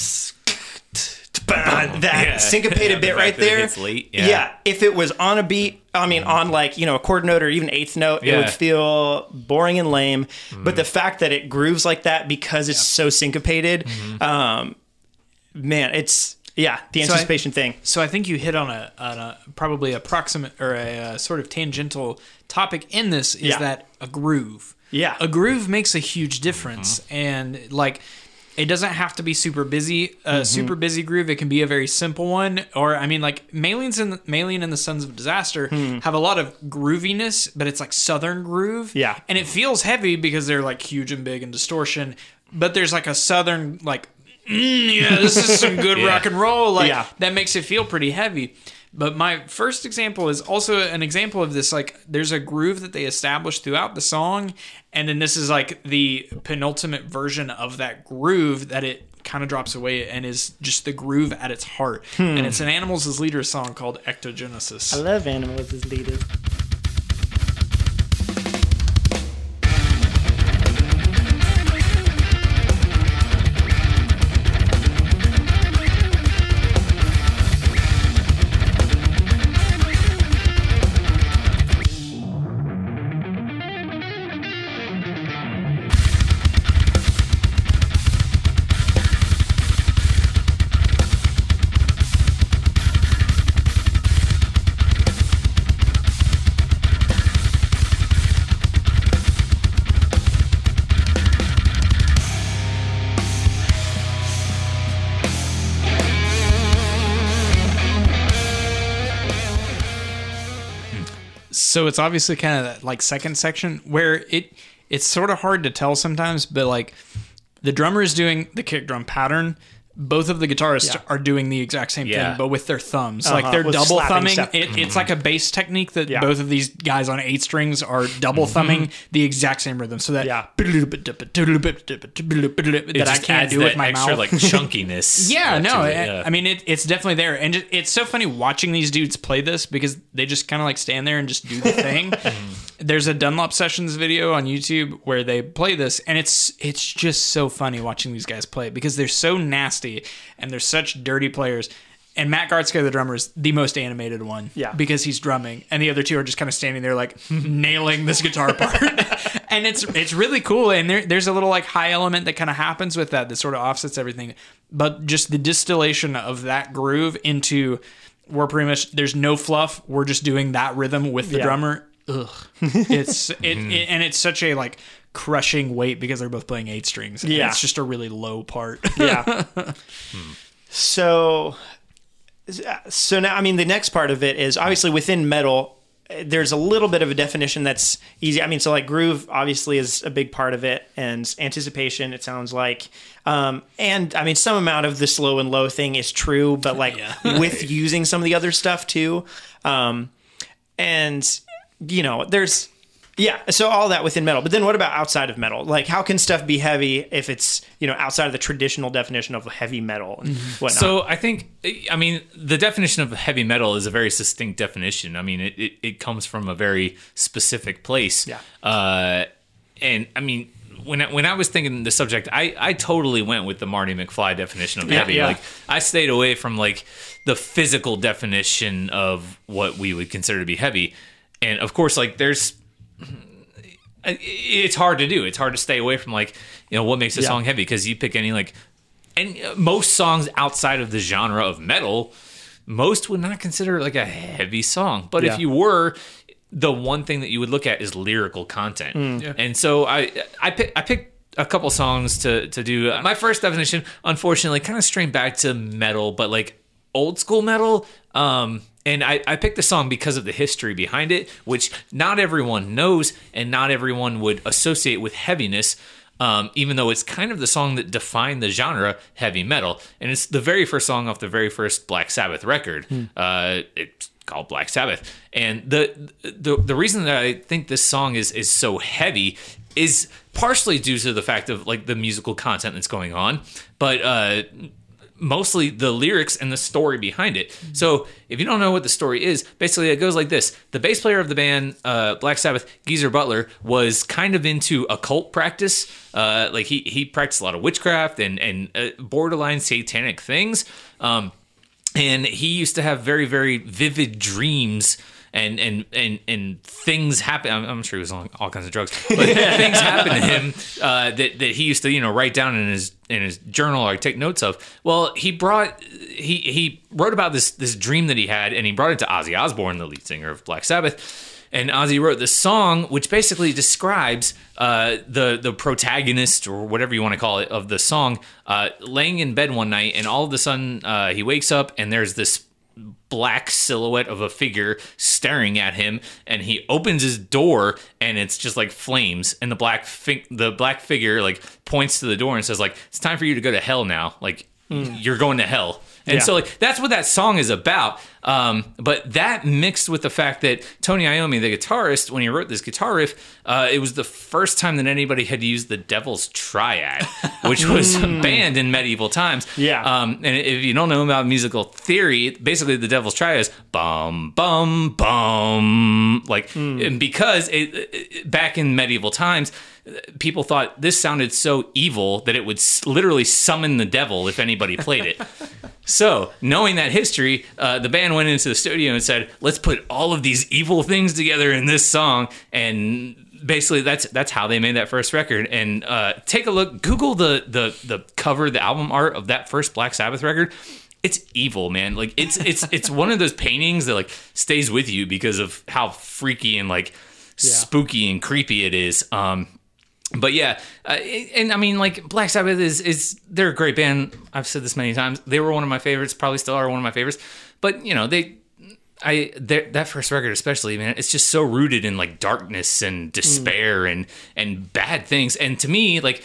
that Yeah. syncopated Yeah, bit fact right that it there late, yeah. if it was on a beat i mean on like you know a chord note or even eighth note it would feel boring and lame Mm-hmm. but the fact that it grooves like that because it's so syncopated Mm-hmm. um man it's Yeah, the So I- anticipation thing. So I think you hit on a, on a probably approximate or a, uh sort of tangential topic in this is Yeah. that a groove. Yeah. a groove makes a huge difference, mm-hmm. and like it doesn't have to be super busy. A mm-hmm. super busy groove. It can be a very simple one, or I mean, like Malians and Maylene and the Sons of Disaster hmm. have a lot of grooviness, but it's like southern groove. Yeah. and it feels heavy because they're like huge and big and distortion. But there's like a southern like "Mm, yeah, this is some good Yeah. rock and roll. Like Yeah. that makes it feel pretty heavy. But my first example is also an example of this. Like, there's a groove that they establish throughout the song, and then this is like the penultimate version of that groove that it kind of drops away and is just the groove at its heart. And hmm. it's an Animals as Leaders song called Ectogenesis. I love animals as leaders. So it's obviously kind of like second section where it it's sort of hard to tell sometimes but like the drummer is doing the kick drum pattern both of the guitarists Yeah. are doing the exact same Yeah. thing but with their thumbs Uh-huh, like they're with double thumbing stuff. it, it's mm-hmm. like a bass technique that Yeah. both of these guys on eight strings are double mm-hmm. thumbing the exact same rhythm so that Yeah. that It I can't do with my extra mouth like chunkiness. yeah, no. to it, I- yeah. I mean, it, it's definitely there, and it, it's so funny watching these dudes play this because they just kind of like stand there and just do the thing. Mm-hmm. There's a Dunlop Sessions video on YouTube where they play this, and it's it's just so funny watching these guys play because they're so nasty and they're such dirty players. And Matt Garstka, the drummer, is the most animated one. Yeah. Because he's drumming, and the other two are just kind of standing there, like nailing this guitar part. and it's it's really cool. And there, there's a little like high element that kind of happens with that that sort of offsets everything. But just the distillation of that groove into we're pretty much there's no fluff. We're just doing that rhythm with the Yeah. drummer. Ugh, it's it, it and it's such a like crushing weight because they're both playing eight strings. Yeah. it's just a really low part. yeah. So, so now I mean the next part of it is obviously within metal. There's a little bit of a definition that's easy. I mean, so like groove obviously is a big part of it, and anticipation. It sounds like, um, and I mean some amount of the slow and low thing is true, but like with using some of the other stuff too, um, and you know, there's yeah, so all that within metal. But then what about outside of metal? Like how can stuff be heavy if it's, you know, outside of the traditional definition of heavy metal and whatnot? So I think, I mean, the definition of heavy metal is a very succinct definition. I mean, it, it, it comes from a very specific place. Yeah. Uh, and I mean, when I, when I was thinking the subject, I, I totally went with the Marty McFly definition of heavy. yeah. Like I stayed away from like the physical definition of what we would consider to be heavy. And of course, like there's it's hard to do. It's hard to stay away from like you know what makes a Yeah. song heavy because you pick any like and uh, most songs outside of the genre of metal, most would not consider like a heavy song. But Yeah. if you were, the one thing that you would look at is lyrical content. Mm. And so I I pick, I picked a couple songs to to do. My first definition, unfortunately, kind of strayed back to metal, but like old school metal. Um, and I, I picked the song because of the history behind it, which not everyone knows and not everyone would associate with heaviness. Um, even though it's kind of the song that defined the genre heavy metal, and it's the very first song off the very first Black Sabbath record. Uh, it's called Black Sabbath, and the the the reason that I think this song is is so heavy is partially due to the fact of like the musical content that's going on, but uh, mostly the lyrics and the story behind it. So if you don't know what the story is, basically it goes like this: the bass player of the band, uh, Black Sabbath, Geezer Butler, was kind of into occult practice. Uh, like he he practiced a lot of witchcraft and and uh, borderline satanic things. Um, and he used to have very very vivid dreams and and and and things happen. I'm, I'm sure he was on all kinds of drugs, but things happen to him uh, that that he used to you know write down in his in his journal or take notes of. Well, he brought he he wrote about this this dream that he had, and he brought it to Ozzy Osbourne, the lead singer of Black Sabbath. And Ozzy wrote this song, which basically describes uh, the the protagonist or whatever you want to call it of the song, uh, laying in bed one night, and all of a sudden uh, he wakes up, and there's this black silhouette of a figure staring at him and he opens his door and it's just like flames and the black fi- the black figure like points to the door and says like it's time for you to go to hell now. Like hmm. you're going to hell and Yeah. so like that's what that song is about um, but that mixed with the fact that Tony Iommi the guitarist when he wrote this guitar riff uh, it was the first time that anybody had used the devil's triad which was banned in medieval times Yeah. um, and if you don't know about musical theory, basically the Devil's Triad is bum bum bum, like, and because it, it- back in medieval times, people thought this sounded so evil that it would literally summon the devil if anybody played it. So, knowing that history, uh, the band went into the studio and said, "Let's put all of these evil things together in this song." And basically, that's that's how they made that first record. And uh, take a look, Google the the the cover, the album art of that first Black Sabbath record. It's evil, man. Like it's it's it's one of those paintings that like stays with you because of how freaky and like spooky and creepy it is. Um, but yeah, uh, and I mean, like Black Sabbath is is they're a great band. I've said this many times. They were one of my favorites. Probably still are one of my favorites. But you know, they, I that first record especially, man, it's just so rooted in like darkness and despair and and bad things. And to me, like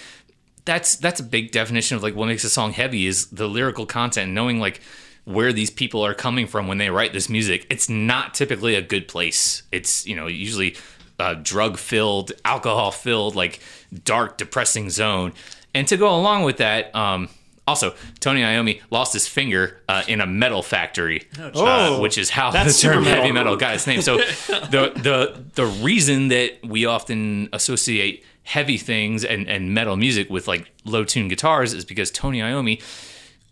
that's that's a big definition of like what makes a song heavy is the lyrical content, knowing like where these people are coming from when they write this music. It's not typically a good place. It's you know usually uh, drug filled, alcohol filled, like dark, depressing zone. And to go along with that, um, also Tony Iommi lost his finger uh, in a metal factory, uh, Oh, which is how the term heavy metal got its name. So the the the reason that we often associate heavy things and, and metal music with like low tuned guitars is because Tony Iommi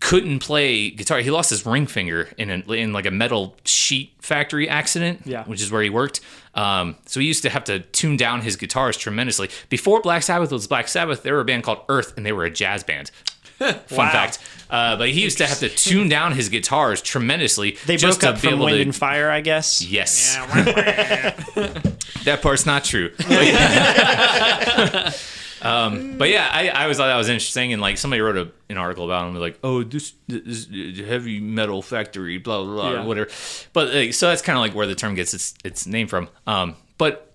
couldn't play guitar. He lost his ring finger in a, in like a metal sheet factory accident, Yeah. which is where he worked. Um, so he used to have to tune down his guitars tremendously. Before Black Sabbath was Black Sabbath, they were a band called Earth, and they were a jazz band. Fun Wow. fact. Uh, but he used to have to tune down his guitars tremendously. They just broke to up from Wind to. and Fire, I guess. Yes. that part's not true. um, but yeah, I, I always thought that was interesting. And like somebody wrote a, an article about him, like, oh, this, this heavy metal factory, blah, blah, blah, Yeah. whatever. But like, so that's kind of like where the term gets its, its name from. Um, but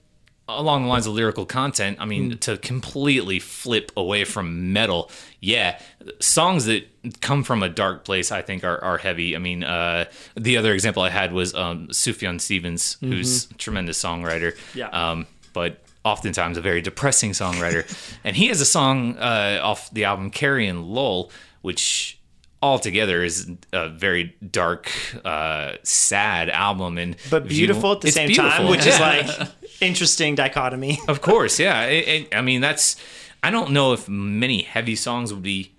along the lines of lyrical content, I mean, to completely flip away from metal, yeah, songs that come from a dark place, I think, are, are heavy. I mean, uh, the other example I had was um, Sufjan Stevens, who's a tremendous songwriter. Yeah. Um, but oftentimes a very depressing songwriter. and he has a song uh, off the album Carrie & Lowell, which altogether is a very dark, uh, sad album. And But if you- beautiful at the same beautiful, time, which is like interesting dichotomy. Of course, yeah. It- it- I mean, that's. I don't know if many heavy songs would be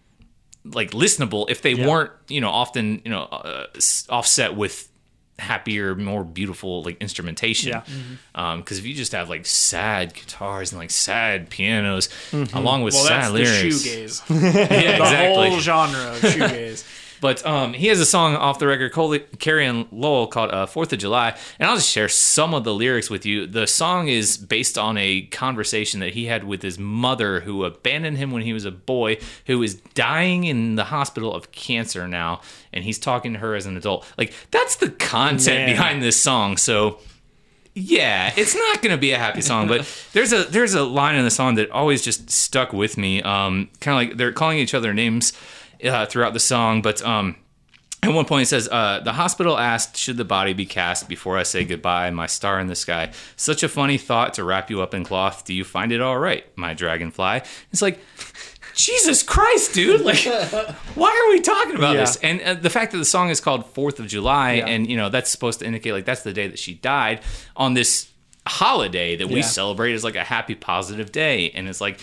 like listenable if they weren't, you know, often, you know, uh, offset with happier, more beautiful like instrumentation. Yeah. Um, because if you just have like sad guitars and like sad pianos, along with Well, sad that's lyrics, the shoegaze. yeah, the exactly. whole genre of shoegaze. But um, he has a song off the record, Cole- Carrie & Lowell, called uh, Fourth of July. And I'll just share some of the lyrics with you. The song is based on a conversation that he had with his mother, who abandoned him when he was a boy, who is dying in the hospital of cancer now. And he's talking to her as an adult. Like, that's the content Man. behind this song. So. Yeah, it's not going to be a happy song, but there's a there's a line in the song that always just stuck with me. Um, kind of like they're calling each other names uh, throughout the song, but um, at one point it says, uh, "The hospital asked, should the body be cast before I say goodbye, my star in the sky? Such a funny thought to wrap you up in cloth. Do you find it all right, my dragonfly?" It's like. Jesus Christ, dude! Like, why are we talking about Yeah. this? And uh, the fact that the song is called Fourth of July, and you know that's supposed to indicate like that's the day that she died on this holiday that we Yeah. celebrate as like a happy, positive day, and it's like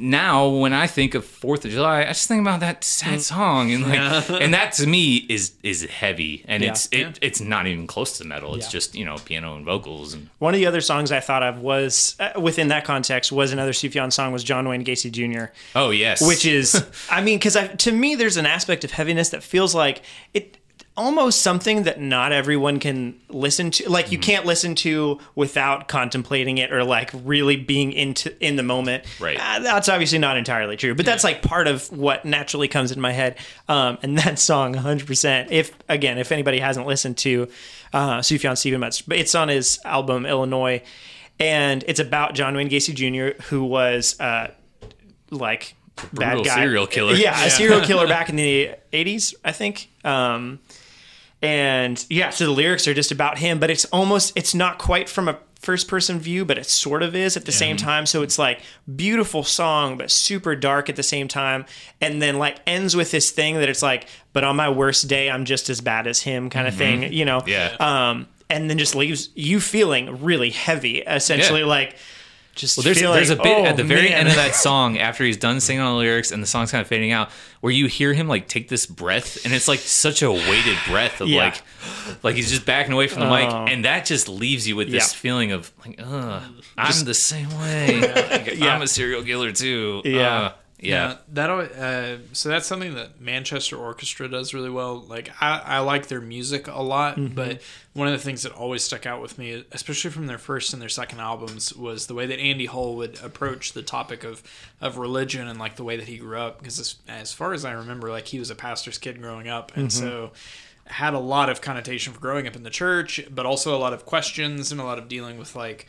now when I think of Fourth of July, I just think about that sad song, and like, and that to me is is heavy, and Yeah. it's it, it's not even close to metal. It's Yeah. just you know piano and vocals, and One of the other songs I thought of was uh, within that context was another Sufjan song was John Wayne Gacy Jr. oh yes, which is i mean because to me there's an aspect of heaviness that feels like it almost something that not everyone can listen to like Mm-hmm. you can't listen to without contemplating it or like really being into in the moment Right. Uh, that's obviously not entirely true but that's like part of what naturally comes in my head um, and that song 100% if again if anybody hasn't listened to uh, Sufjan Stephen much but it's on his album Illinois and it's about John Wayne Gacy Jr. who was uh, like bad guy serial killer. Yeah, a serial killer back in the '80s, I think. Um, and yeah, so the lyrics are just about him, but it's almost it's not quite from a first person view, but it sort of is at the same time. So it's like beautiful song, but super dark at the same time, and then like ends with this thing that it's like, but on my worst day, I'm just as bad as him, kind of thing, you know? Yeah. Um, and then just leaves you feeling really heavy, essentially, Yeah. like. Just Well, there's, there's a bit oh, at the very man. end of that song after he's done singing all the lyrics and the song's kind of fading out where you hear him like take this breath and it's like such a weighted breath of Yeah. like like he's just backing away from the Oh. mic and that just leaves you with this Yeah. feeling of like ugh I'm the same way Like, Yeah. I'm a serial killer too Yeah. Uh, yeah that uh, so that's something that Manchester Orchestra does really well. Like I, I like their music a lot, Mm-hmm. but one of the things that always stuck out with me, especially from their first and their second albums, was the way that Andy Hull would approach the topic of of religion and like the way that he grew up. Because as, as far as I remember, like he was a pastor's kid growing up, and Mm-hmm. so had a lot of connotation for growing up in the church, but also a lot of questions and a lot of dealing with like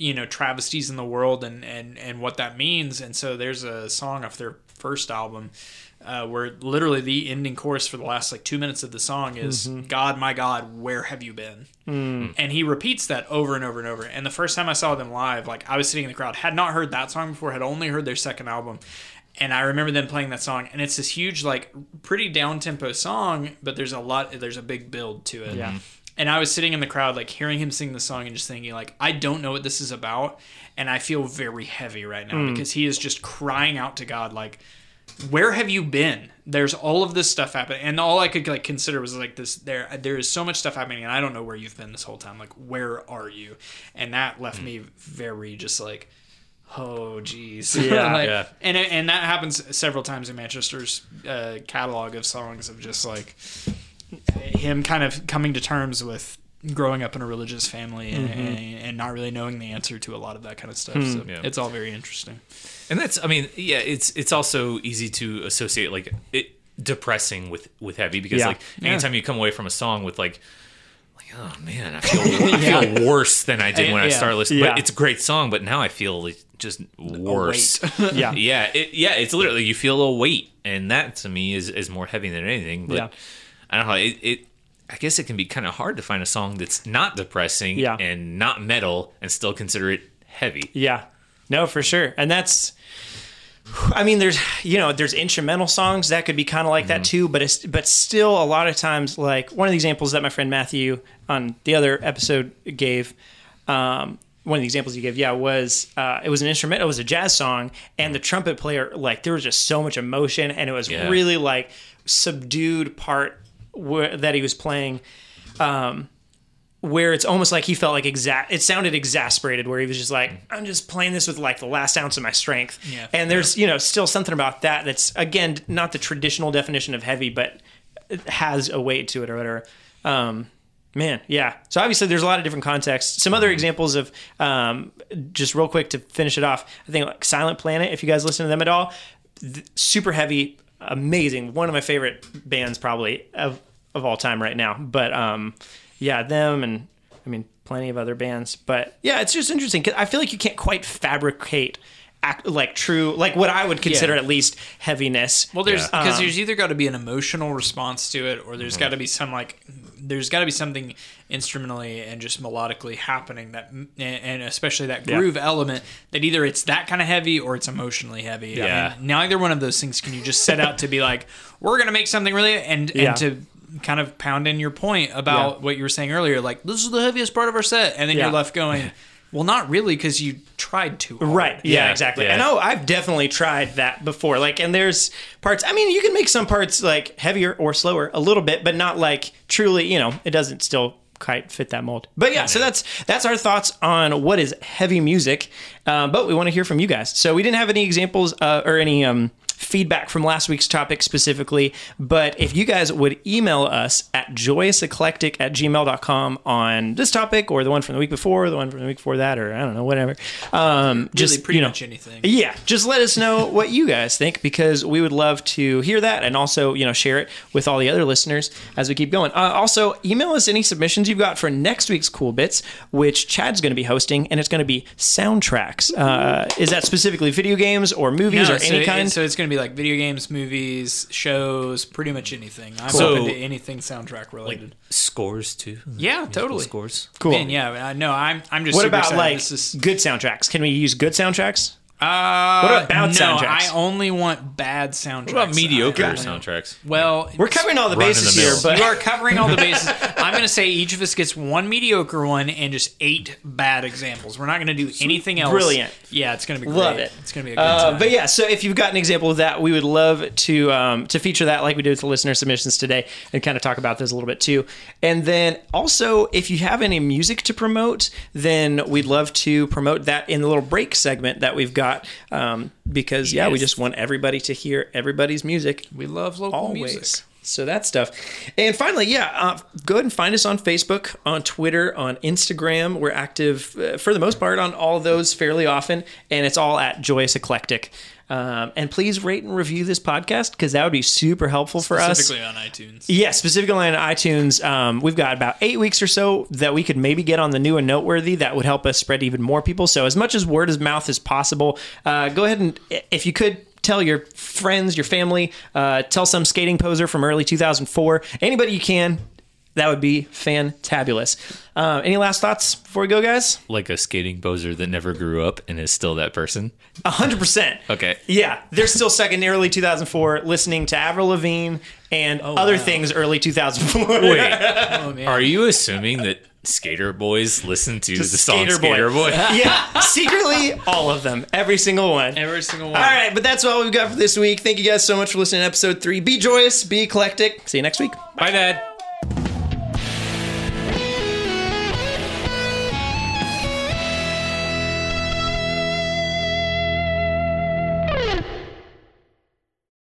you know travesties in the world and and and what that means. And so there's a song off their first album uh, where literally the ending chorus for the last like two minutes of the song is mm-hmm. god my god where have you been? Mm. And he repeats that over and over and over. And the first time i saw them live like i was sitting in the crowd had not heard that song before had only heard their second album. And i remember them playing that song. And it's this huge like pretty down tempo song but there's a lot there's a big build to it. Yeah. Mm-hmm. And I was sitting in the crowd, like hearing him sing the song and just thinking, like, I don't know what this is about. And I feel very heavy right now because he is just crying out to God, like, where have you been? There's all of this stuff happening. And all I could like consider was like this there there is so much stuff happening and I don't know where you've been this whole time. Like, where are you? And that left me very just like Oh geez, Yeah. Like, Yeah. and and that happens several times in Manchester's uh, catalog of songs of just like him kind of coming to terms with growing up in a religious family and, Mm-hmm. and, and not really knowing the answer to a lot of that kind of stuff. Hmm. So Yeah. it's all very interesting. and that's I mean yeah it's it's also easy to associate like it depressing with with heavy because Yeah. like anytime you come away from a song with like like oh man I feel I feel worse than I did when I Yeah. started listening Yeah. but it's a great song but now I feel like just worse Yeah. yeah it, yeah it's literally you feel a weight and that to me is is more heavy than anything but Yeah. I don't know it, it I guess it can be kind of hard to find a song that's not depressing Yeah. and not metal and still consider it heavy Yeah. No, for sure. And that's I mean there's you know, there's instrumental songs that could be kind of like that too, but it's but still a lot of times like one of the examples that my friend Matthew on the other episode gave um one of the examples he gave, yeah, was uh, it was an instrumental, it was a jazz song, and the trumpet player, like, there was just so much emotion, and it was Yeah. really like subdued part where, that he was playing. Um, where it's almost like he felt like exact it sounded exasperated where he was just like i'm just playing this with like the last ounce of my strength. Yeah. and there's you know still something about that that's again not the traditional definition of heavy but it has a weight to it or whatever. Um man yeah. So obviously there's a lot of different contexts. Some other examples of um just real quick to finish it off i think like silent planet if you guys listen to them at all th- super heavy amazing one of my favorite bands probably of of all time right now but um yeah them and i mean plenty of other bands but yeah it's just interesting 'cause i feel like you can't quite fabricate act, like true like what i would consider Yeah. at least heaviness Well, there's Yeah. because Um, there's either got to be an emotional response to it, or there's Mm-hmm. got to be some like there's got to be something instrumentally and just melodically happening that, and- especially that Yeah. groove element that either it's that kind of heavy or it's emotionally heavy. Yeah. And neither one of those things can you just set out to be like we're gonna make something really and Yeah. and to kind of pound in your point about Yeah. what you were saying earlier, like this is the heaviest part of our set, and then Yeah. you're left going. Well, not really, because you tried to. hard. Right. Yeah, Yeah, exactly. yeah. I know I've definitely tried that before. Like, and there's parts, I mean, you can make some parts like heavier or slower a little bit, but not like truly, you know, it doesn't still quite fit that mold. But yeah, so that's that's our thoughts on what is heavy music. Um, but we want to hear from you guys. So we didn't have any examples uh, or any um, feedback from last week's topic specifically. But if you guys would email us at joyouseclectic at gmail.com on this topic or the one from the week before, the one from the week before that, or I don't know, whatever. Um, Just just pretty you know, much anything. yeah, just let us know what you guys think because we would love to hear that and also, you know, share it with all the other listeners as we keep going. Uh, also, email us any submissions you've got for next week's Cool Bits, which Chad's going to be hosting, and it's going to be soundtracks. Uh, is that specifically video games or movies No, or so any it- kind? so it's going to be like video games, movies, shows, pretty much anything. I'm So- open to anything soundtrack related. Scores too. yeah, Musical totally. Scores. cool. Man, yeah, I know. I'm. I'm just. what super about excited. like is, good soundtracks? Can we use good soundtracks? Uh, what about bad no, soundtracks? I only want bad soundtracks. What about mediocre I- soundtracks? Well, We're covering all the bases the here, but you are covering all the bases. I'm going to say each of us gets one mediocre one and just eight bad examples. We're not going to do anything else. Brilliant. Yeah, it's going to be Love great. it. It's going to be a good Uh, time. but yeah, so if you've got an example of that, we would love to um, to feature that like we did with the listener submissions today, and kind of talk about those a little bit too. And then also, if you have any music to promote, then we'd love to promote that in the little break segment that we've got. Um, because yeah, we just want everybody to hear everybody's music we love local always. music. So that stuff. And finally, yeah, uh, go ahead and find us on Facebook, on Twitter, on Instagram. We're active uh, for the most part on all those fairly often, and it's all at Joyous Eclectic. Um, and please rate and review this podcast because that would be super helpful for us. Specifically on iTunes. Yeah, specifically on iTunes, um, we've got about eight weeks or so that we could maybe get on the new and noteworthy. That would help us spread even more people. So, as much as word of mouth as possible, uh, go ahead and if you could tell your friends, your family, uh, tell some skating poser from early 2004, anybody you can. That would be fantabulous. Uh, any last thoughts before we go, guys? Like a skating poser that never grew up and is still that person. A hundred percent. Okay. Yeah, they're still stuck in early 2004, listening to Avril Lavigne and other wow. things early 2004. Wait, Oh, man. are you assuming that skater boys listen to the song Skater Boy. Skater Boy? yeah, secretly, all of them, every single one. Every single one. All right, but that's all we've got for this week. Thank you guys so much for listening to episode three. Be joyous, be eclectic. See you next week. Bye, Dad.